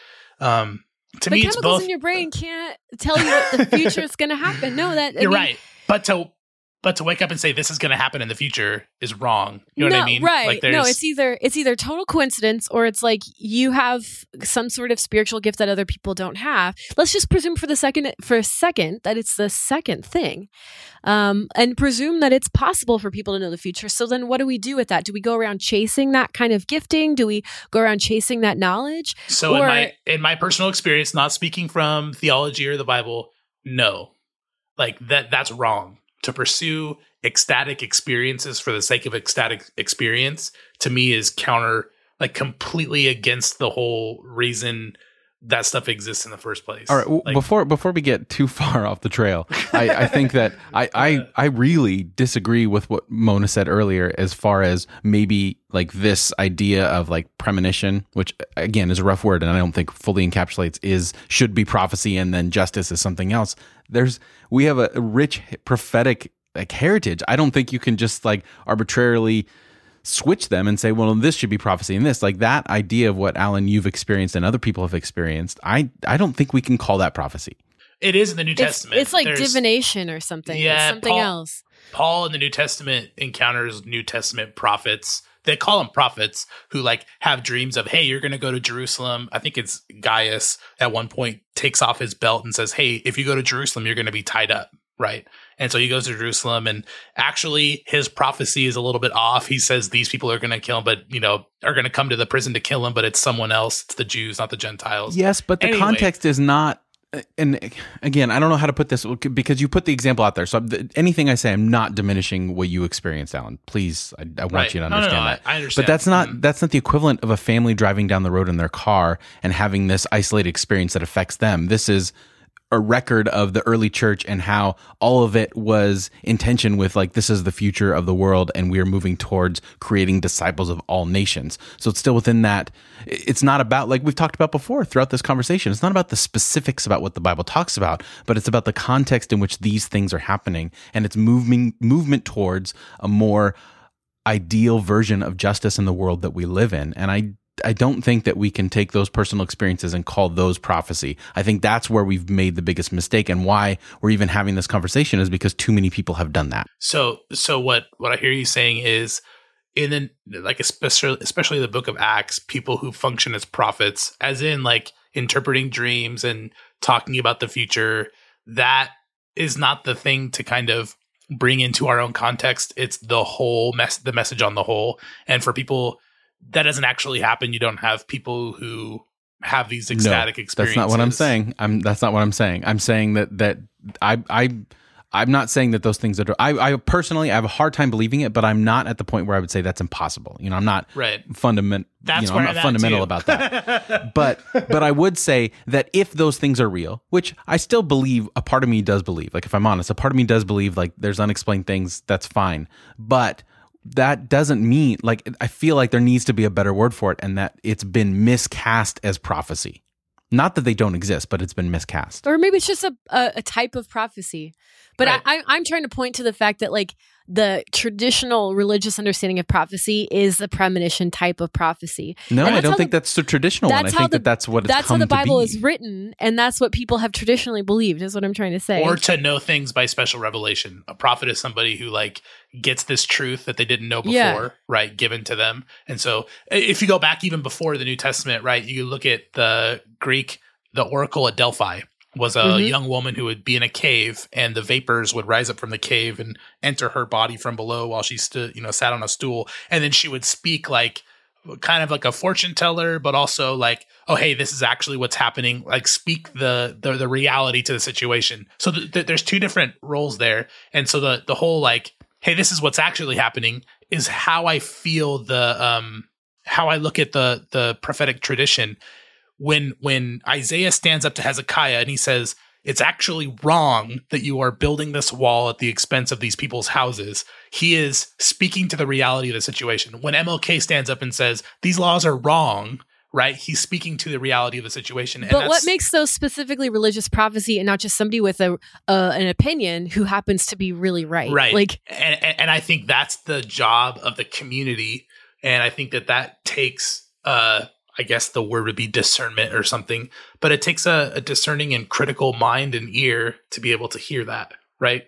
um to me chemicals it's both. in your brain can't tell you what the future is going to happen. No that I you're mean, right. But to but to wake up and say this is going to happen in the future is wrong. You know no, what I mean? Right. Like no, it's either it's either total coincidence or it's like you have some sort of spiritual gift that other people don't have. Let's just presume for the second for a second that it's the second thing. Um, and presume that it's possible for people to know the future. So then what do we do with that? Do we go around chasing that kind of gifting? Do we go around chasing that knowledge? So or, in my in my personal experience, not speaking from theology or the Bible, no. Like that that's wrong to pursue ecstatic experiences for the sake of ecstatic experience to me is counter like completely against the whole reason that stuff exists in the first place. All right. Well, like, before before we get too far off the trail, I, I think that I, I I really disagree with what Mona said earlier, as far as maybe like this idea of like premonition, which again is a rough word, and I don't think fully encapsulates is should be prophecy, and then justice is something else. There's we have a rich prophetic like heritage. I don't think you can just like arbitrarily switch them and say, well, this should be prophecy and this. Like that idea of what Allen you've experienced and other people have experienced, I I don't think we can call that prophecy. It is in the New it's, Testament. It's like There's, divination or something. Yeah, it's something Paul, else. Paul in the New Testament encounters New Testament prophets. They call them prophets who like have dreams of, hey, you're going to go to Jerusalem. I think it's Gaius at one point takes off his belt and says, hey, if you go to Jerusalem, you're going to be tied up right? And so he goes to Jerusalem, and actually his prophecy is a little bit off. He says these people are going to kill him, but you know are going to come to the prison to kill him, but it's someone else. It's the Jews, not the Gentiles. Yes, but the anyway. context is not. And again, I don't know how to put this because you put the example out there. So anything I say, I'm not diminishing what you experienced, Allen. Please, I, I want right. you to understand no, no, no, that. I, I, understand, but that's not mm-hmm. that's not the equivalent of a family driving down the road in their car and having this isolated experience that affects them. This is a record of the early church and how all of it was intention with like this is the future of the world and we are moving towards creating disciples of all nations. So it's still within that it's not about like we've talked about before throughout this conversation it's not about the specifics about what the bible talks about but it's about the context in which these things are happening and it's moving movement towards a more ideal version of justice in the world that we live in. And i I don't think that we can take those personal experiences and call those prophecy. I think that's where we've made the biggest mistake and why we're even having this conversation is because too many people have done that. So so what what I hear you saying is in the like especially especially the book of Acts, people who function as prophets as in like interpreting dreams and talking about the future, that is not the thing to kind of bring into our own context. It's the whole mess the message on the whole. And for people that doesn't actually happen. You don't have people who have these ecstatic no, experiences. That's not what I'm saying. I'm that's not what I'm saying. I'm saying that that I I I'm not saying that those things are. I, I personally I have a hard time believing it, but I'm not at the point where I would say that's impossible. You know, I'm not right. fundament. That's you know, I'm not fundamental too. about that. but but I would say that if those things are real, which I still believe, a part of me does believe. Like if I'm honest, a part of me does believe like there's unexplained things. That's fine, but that doesn't mean like I feel like there needs to be a better word for it, and that it's been miscast as prophecy. Not that they don't exist, but it's been miscast. Or maybe it's just a, a, a type of prophecy. But right. I, I'm trying to point to the fact that like the traditional religious understanding of prophecy is the premonition type of prophecy. No, I don't think the, that's the traditional one. I think the, that that's what it's called. that's how the Bible is written, and that's what people have traditionally believed. Is what I'm trying to say. Or to know things by special revelation. A prophet is somebody who like gets this truth that they didn't know before, yeah. right, given to them. And so, if you go back even before the New Testament, right, you look at the Greek, the oracle at Delphi was a mm-hmm. young woman who would be in a cave and the vapors would rise up from the cave and enter her body from below while she stood, you know, sat on a stool. And then she would speak like kind of like a fortune teller, but also like, oh, hey, this is actually what's happening. Like speak the the, the reality to the situation. So th- th- there's two different roles there. And so the the whole like, hey, this is what's actually happening is how I feel the um how I look at the the prophetic tradition when when Isaiah stands up to Hezekiah and he says, "It's actually wrong that you are building this wall at the expense of these people's houses." He is speaking to the reality of the situation. When MLK stands up and says, "These laws are wrong," right? He's speaking to the reality of the situation. but what makes those specifically religious prophecy and not just somebody with a uh, an opinion who happens to be really right? Right. Like, and, and, and I think that's the job of the community, and I think that that takes uh I guess the word would be discernment or something, but it takes a, a discerning and critical mind and ear to be able to hear that, right?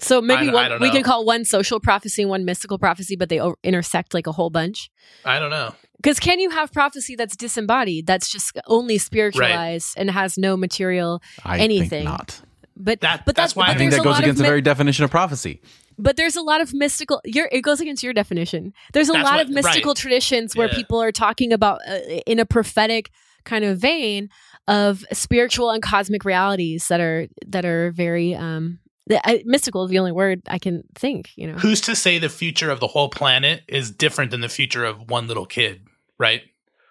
So maybe I- one, I we know. could call one social prophecy and one mystical prophecy, but they o- intersect like a whole bunch. I don't know. Because can you have prophecy that's disembodied, that's just only spiritualized and has no material? I Anything. think not. But That- but that's that's, why but I I think that goes against of the mi- very definition of prophecy. But there's a lot of mystical. Your, it goes against your definition. There's a That's lot what- of mystical right. traditions where Yeah. people are talking about uh, in a prophetic kind of vein of spiritual and cosmic realities that are that are very um the, I, mystical is the only word I can think. You know, Who's to say the future of the whole planet is different than the future of one little kid, right?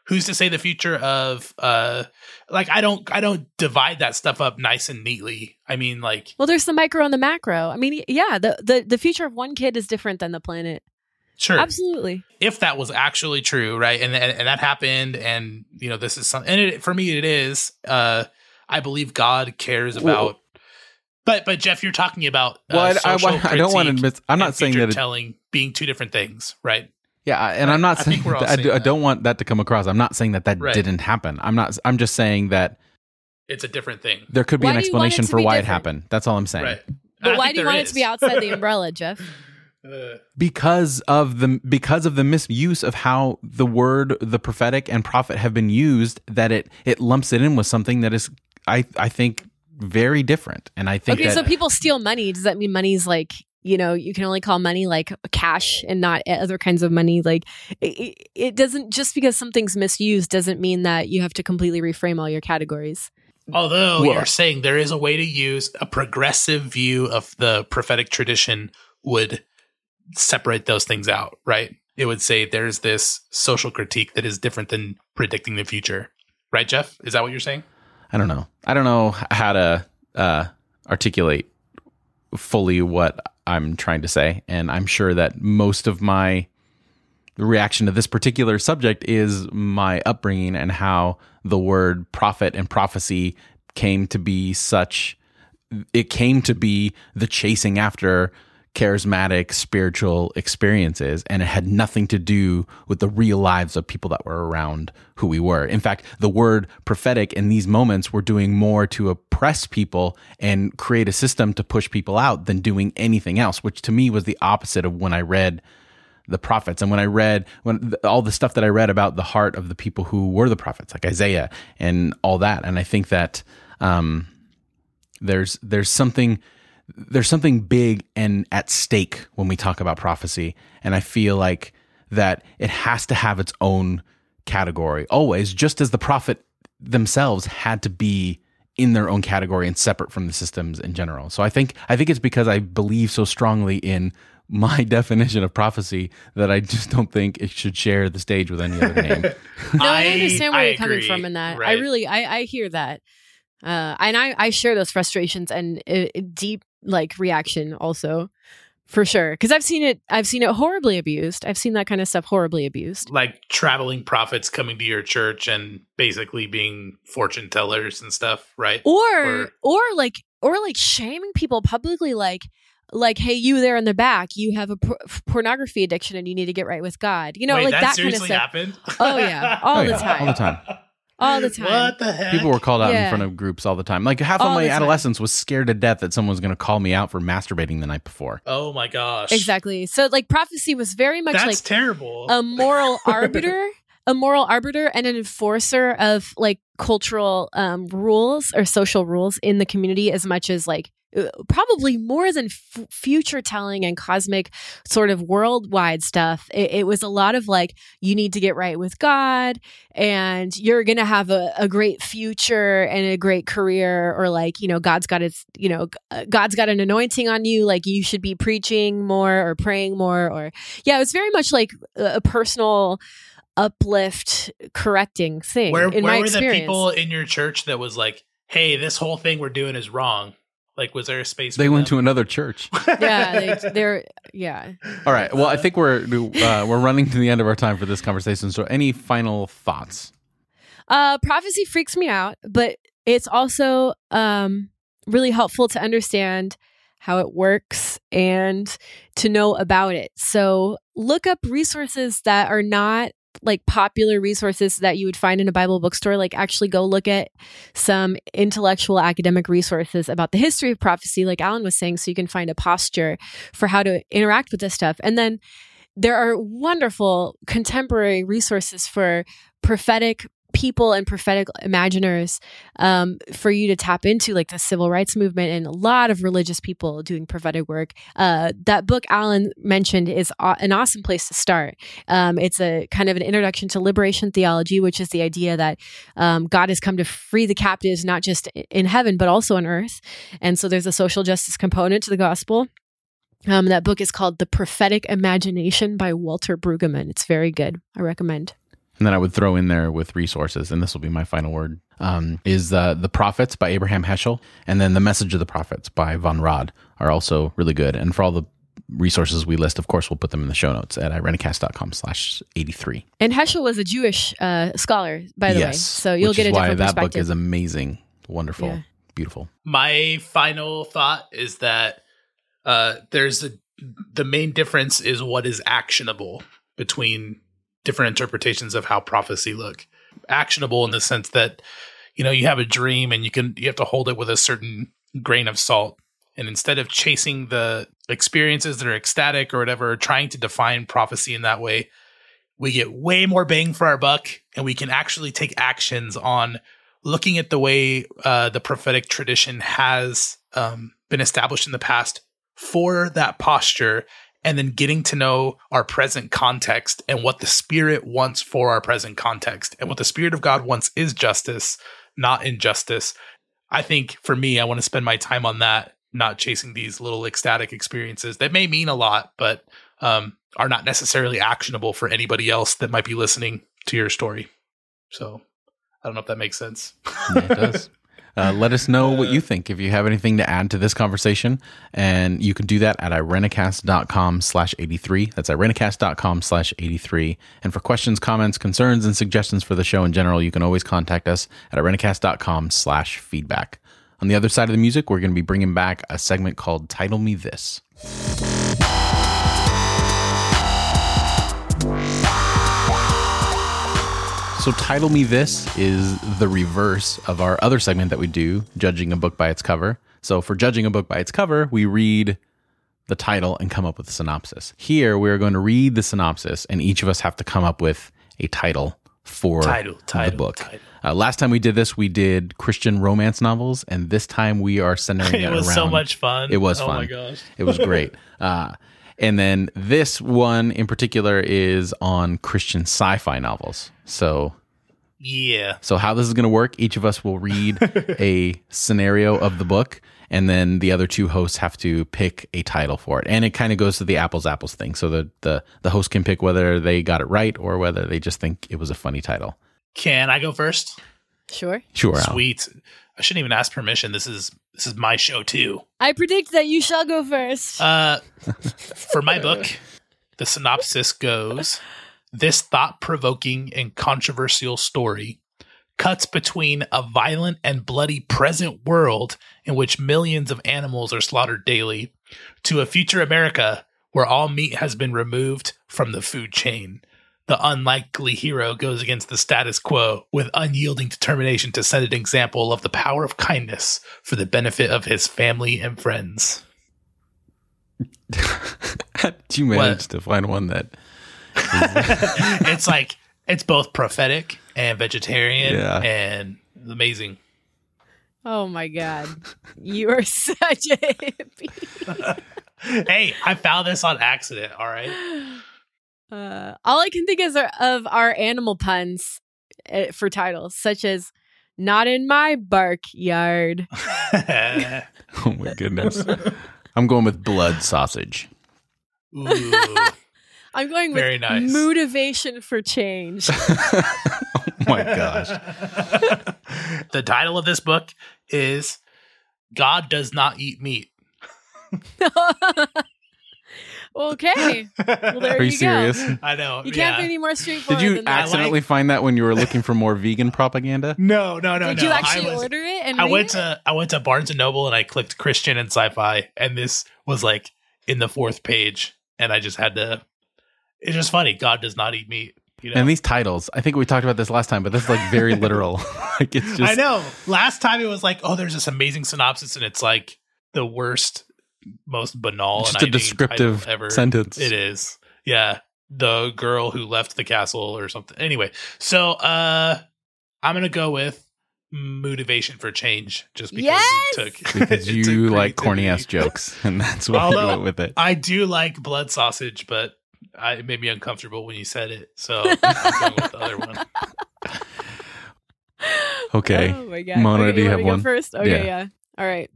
Who's to say the future of uh like I don't I don't divide that stuff up nice and neatly. I mean like well, there's the micro and the macro. I mean, yeah, the the the future of one kid is different than the planet. sure Absolutely. if that was actually true, right? And and, and that happened and you know this is something and it, for me it is uh I believe God cares Well- about but but Jeff you're talking about uh, Well, I, I, social I don't want to admit. I'm not saying future that. It, telling being two different things, right? Yeah, and I'm not I saying. we're that, I, saying do, I that. don't want that to come across. I'm not saying that that Right. didn't happen. I'm not. I'm just saying that It's a different thing. there could be Why an do you want it explanation for be why it happened. That's all I'm saying. Right. But I why do you there want it to be outside the umbrella, Jeff? Uh, because of the because of the misuse of how the word the prophetic and prophet have been used that it it lumps it in with something that is i i think very different and i think Okay, that so people steal money. Does that mean money's like you know you can only call money like cash and not other kinds of money? Like it, it- it doesn't just because something's misused doesn't mean that you have to completely reframe all your categories. although Well- you're saying there is a way to use a progressive view of the prophetic tradition would separate those things out, right? It would say there's this social critique that is different than predicting the future. Right, Jeff? Is that what you're saying? i don't know i don't know how to uh articulate fully what i'm trying to say and i'm sure that most of my reaction to this particular subject is my upbringing and how the word prophet and prophecy came to be such it came to be the chasing after charismatic spiritual experiences and it had nothing to do with the real lives of people that were around who we were. In fact the word prophetic in these moments were doing more to oppress people and create a system to push people out than doing anything else which to me was the opposite of when i read the prophets. And when i read when all the stuff that i read about the heart of the people who were the prophets like isaiah and all that. And i think that um there's there's something there's something big and at stake when we talk about prophecy. And i feel like that it has to have its own category always just as the prophet themselves had to be in their own category and separate from the systems in general. So i think i think it's because i believe so strongly in my definition of prophecy that i just don't think it should share the stage with any other name. No, I, I- understand where I you're coming from in that. I really, I, I hear that, uh, and I, I share those frustrations and uh, deep like reaction also, for sure. Because I've seen it, I've seen it horribly abused. I've seen that kind of stuff horribly abused. Like traveling prophets coming to your church and basically being fortune tellers and stuff, right? or Or- or like or like shaming people publicly like like hey you there in the back you have a por- pornography addiction and you need to get right with god you know Wait, like that, that, kind of stuff happened? Oh, yeah. All Oh, the yeah. time. all the time all the time What the heck? People were called out in front of groups all the time. Like half of my adolescence was scared to death that someone was going to call me out for masturbating the night before. Oh my gosh. exactly so like prophecy was very much That's like terrible. a moral arbiter a moral arbiter and an enforcer of like cultural um, rules or social rules in the community as much as like probably more than f- future telling and cosmic sort of worldwide stuff it, it was a lot of like you need to get right with god and you're gonna have a, a great future and a great career or like you know god's got his you know uh, god's got an anointing on you like you should be preaching more or praying more or yeah it was very much like a a personal uplift correcting thing where where were experience the people in your church that was like, "Hey, this whole thing we're doing is wrong"? Like, was there a space? They for went to another church. yeah they, they're yeah All right. Well, I think we're uh, we're running to the end of our time for this conversation. So, any final thoughts? Uh, prophecy freaks me out, but it's also um, really helpful to understand how it works and to know about it. So look up resources that are not like popular resources that you would find in a Bible bookstore, like actually go look at some intellectual academic resources about the history of prophecy, like Allen was saying, so you can find a posture for how to interact with this stuff. And then there are wonderful contemporary resources for prophetic people and prophetic imaginers um, for you to tap into, like the civil rights movement and a lot of religious people doing prophetic work. Uh, that book Allen mentioned is an awesome place to start. Um, it's a kind of an introduction to liberation theology, which is the idea that um, God has come to free the captives, not just in heaven, but also on earth. And so there's a social justice component to the gospel. Um, that book is called The Prophetic Imagination by Walter Brueggemann. It's very good. I recommend. And then I would throw in there with resources, and this will be my final word, um, is uh, The Prophets by Abraham Heschel, and then The Message of the Prophets by Von Rad are also really good. And for all the resources we list, of course, we'll put them in the show notes at irenicast.com slash 83. And Heschel was a Jewish uh, scholar, by the yes, way. So you'll get a why different that book is amazing, wonderful, Yeah. beautiful. My final thought is that uh, there's a the main difference is what is actionable between different interpretations of how prophecy look. Actionable in the sense that you know you have a dream and you can you have to hold it with a certain grain of salt. And instead of chasing the experiences that are ecstatic or whatever, trying to define prophecy in that way, we get way more bang for our buck and we can actually take actions on looking at the way uh, the prophetic tradition has um, been established in the past for that posture and then getting to know our present context and what the spirit wants for our present context and what the spirit of god wants is justice not injustice. I think for me i want to spend my time on that not chasing these little ecstatic experiences that may mean a lot but um, are not necessarily actionable for anybody else that might be listening to your story. So i don't know if that makes sense. Yeah, it does. Uh, let us know what you think if you have anything to add to this conversation. And you can do that at irenicast.com slash 83. That's irenicast.com slash 83. And for questions, comments, concerns, and suggestions for the show in general, you can always contact us at irenicast.com slash feedback. On the other side of the music, we're going to be bringing back a segment called Title Me This. So, Title Me This is the reverse of our other segment that we do, judging a book by its cover. So, for judging a book by its cover, we read the title and come up with a synopsis. Here, we're going to read the synopsis, and each of us have to come up with a title for Title, the book. title. Uh, last time we did this, we did Christian romance novels, and this time we are centering it, it was around. so much fun It was oh fun. my gosh It was great. uh, and then this one in particular is on Christian sci-fi novels. So yeah so how this is going to work, each of us will read a scenario of the book and then the other two hosts have to pick a title for it. And it kind of goes to the apples apples thing. So the, the the host can pick whether they got it right or whether they just think it was a funny title. can i go first Sure. Sure. Al. Sweet. I shouldn't even ask permission. This is this is my show too. I predict that you shall go first. Uh, for my book, the synopsis goes: This thought-provoking and controversial story cuts between a violent and bloody present world in which millions of animals are slaughtered daily to a future America where all meat has been removed from the food chain. The unlikely hero goes against the status quo with unyielding determination to set an example of the power of kindness for the benefit of his family and friends. Did you manage to find one that it's like it's both prophetic and vegetarian Yeah. and amazing. oh my god, you are such a hippie. hey, I found this on accident. All right. Uh, all I can think is are- of our animal puns uh, for titles, such as "Not in my bark yard." Oh my goodness. I'm going with blood sausage. Ooh. I'm going with Very nice. motivation for change. oh my gosh. the title of this book is God Does Not Eat Meat. Okay, well there Are you you serious? go. I know. You can't yeah. be any more straightforward. Did you than that. accidentally find that when you were looking for more vegan propaganda? No, no, no, Did no. you actually I was, order it? And I went it? to I went to Barnes and Noble and I clicked Christian and sci-fi and this was like in the fourth page and I just had to it's just funny. God does not eat meat. You know? And these titles, I think we talked about this last time, but this is like very literal. like it's just I know. Last time it was like, oh, there's this amazing synopsis, and it's like the worst, most banal, just and a descriptive ever. sentence. It is. Yeah. The girl who left the castle or something. Anyway, so uh I'm gonna go with motivation for change just because Yes! it took because it you took like corny ass jokes, and that's why you Although- went with it. I do like blood sausage, but I, it made me uncomfortable when you said it. So I'm going with the other one. Okay. Oh my god. Mona, okay, do you wanna have one first one? Okay, Yeah. yeah. All right.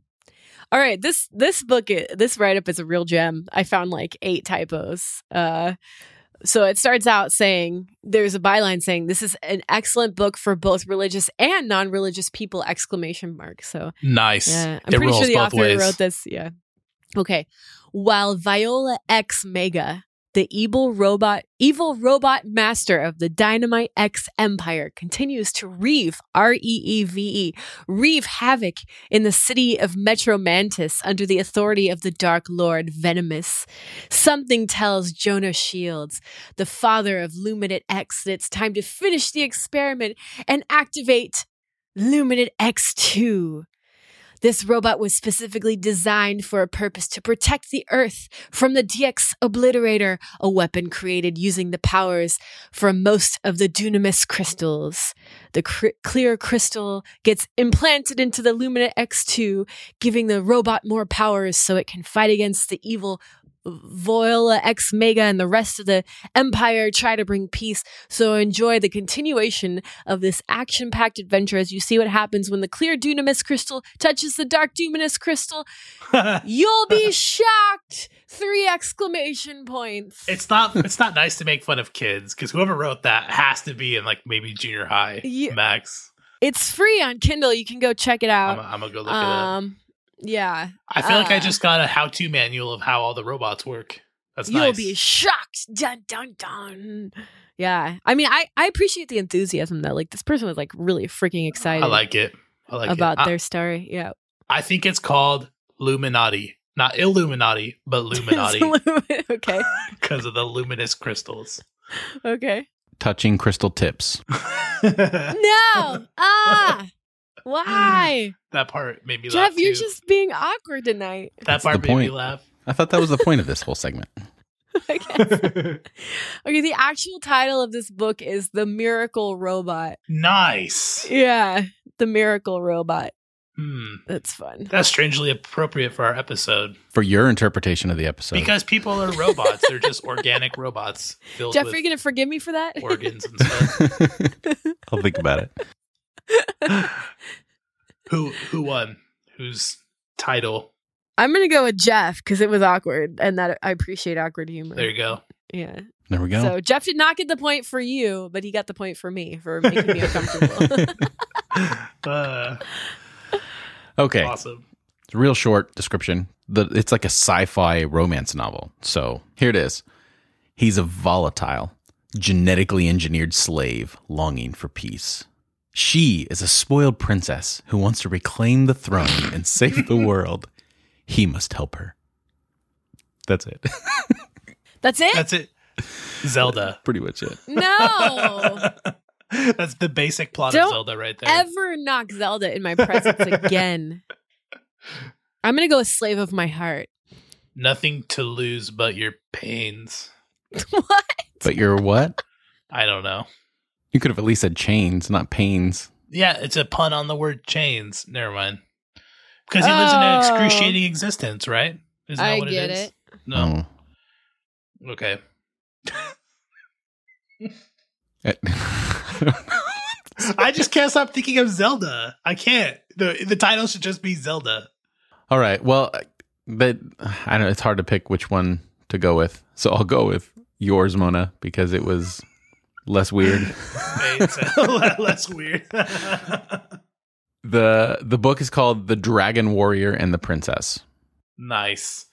All right. This this book this write up is a real gem. I found like eight typos. Uh so it starts out saying there's a byline saying this is an excellent book for both religious and non-religious people exclamation mark. So Nice. yeah, I'm it pretty rolls sure the author ways. wrote this. Yeah. Okay. While Viola X Mega, the evil robot, evil robot master of the Dynamite X Empire, continues to reave R E E V E, reave havoc in the city of Metro Mantis under the authority of the Dark Lord Venomous. Something tells Jonah Shields, the father of Luminate X, that it's time to finish the experiment and activate Luminate X2. This robot was specifically designed for a purpose to protect the Earth from the DX Obliterator, a weapon created using the powers from most of the Dunamis crystals. The cr- clear crystal gets implanted into the Lumina X2, giving the robot more powers so it can fight against the evil Voila X Mega and the rest of the Empire try to bring peace. So enjoy the continuation of this action packed adventure as you see what happens when the clear Dunamis crystal touches the dark Dunamis crystal. You'll be shocked! Three exclamation points. it's not it's not nice to make fun of kids because whoever wrote that has to be in like maybe junior high Yeah. max. It's free on Kindle. You can go check it out. I'm gonna go look at it up. Um, yeah, I feel like I uh, just got a how-to manual of how all the robots work. That's you'll nice. be shocked. Dun dun dun. Yeah, I mean, I I appreciate the enthusiasm though. Like this person was like really freaking excited I like it. I like about it. I- their story. Yeah, I think it's called Luminati, not Illuminati, but Luminati okay, because of the luminous crystals. okay. Touching crystal tips. No, ah, why, that part made me laugh Jeff? You're too. just being awkward tonight. that That's part the made me point. laugh. I thought that was the point of this whole segment. I guess. Okay, the actual title of this book is The Miracle Robot. nice. Yeah, The Miracle Robot. Hmm. That's fun. That's strangely appropriate for our episode For your interpretation of the episode. because people are robots. They're just organic robots filled Jeff, with are you going to forgive me for that? organs and stuff. I'll think about it. who who won? Whose title? I'm going to go with Jeff because it was awkward and that I appreciate awkward humor. There you go. Yeah. There we go. So Jeff did not get the point for you, but he got the point for me for making me uncomfortable. Uh, okay. Awesome. It's a real short description. The, it's like a sci-fi romance novel. So here it is. He's a volatile, genetically engineered slave longing for peace. She is a spoiled princess who wants to reclaim the throne and save the world. He must help her. That's it. That's it? That's it. Zelda. Pretty much it. no. That's the basic plot Don't of Zelda right there. Ever knock Zelda in my presence again. I'm going to go with Slave of My Heart. Nothing to lose but your pains. what? But you're what? I don't know. You could have at least said chains, not pains. Yeah, it's a pun on the word chains. Never mind. Because he lives in an Oh. excruciating existence, right? Isn't that I what get it is? it. No. Oh. Okay. I just can't stop thinking of Zelda. I can't. The the title should just be Zelda. All right. Well, uh, but I don't know. It's hard to pick which one to go with. So I'll go with yours, Mona, because it was less weird. It's less weird. the The book is called "The Dragon Warrior and the Princess." nice.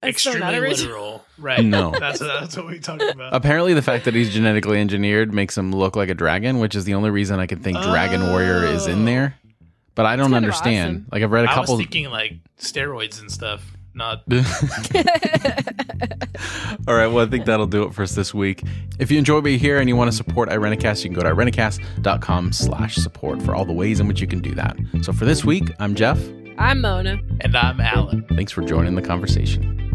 That's Extremely original. literal. Right. No. That's that's what we talked about. Apparently, the fact that he's genetically engineered makes him look like a dragon, which is the only reason I can think Dragon Warrior is in there. But I don't understand. awesome. Like I've read a couple. was thinking like steroids and stuff. Not All right. Well, I think that'll do it for us this week. If you enjoy what here and you want to support Irenicast, you can go to irenicast.com slash support for all the ways in which you can do that. So for this week, I'm Jeff. I'm Mona. And I'm Allen. Thanks for joining the conversation.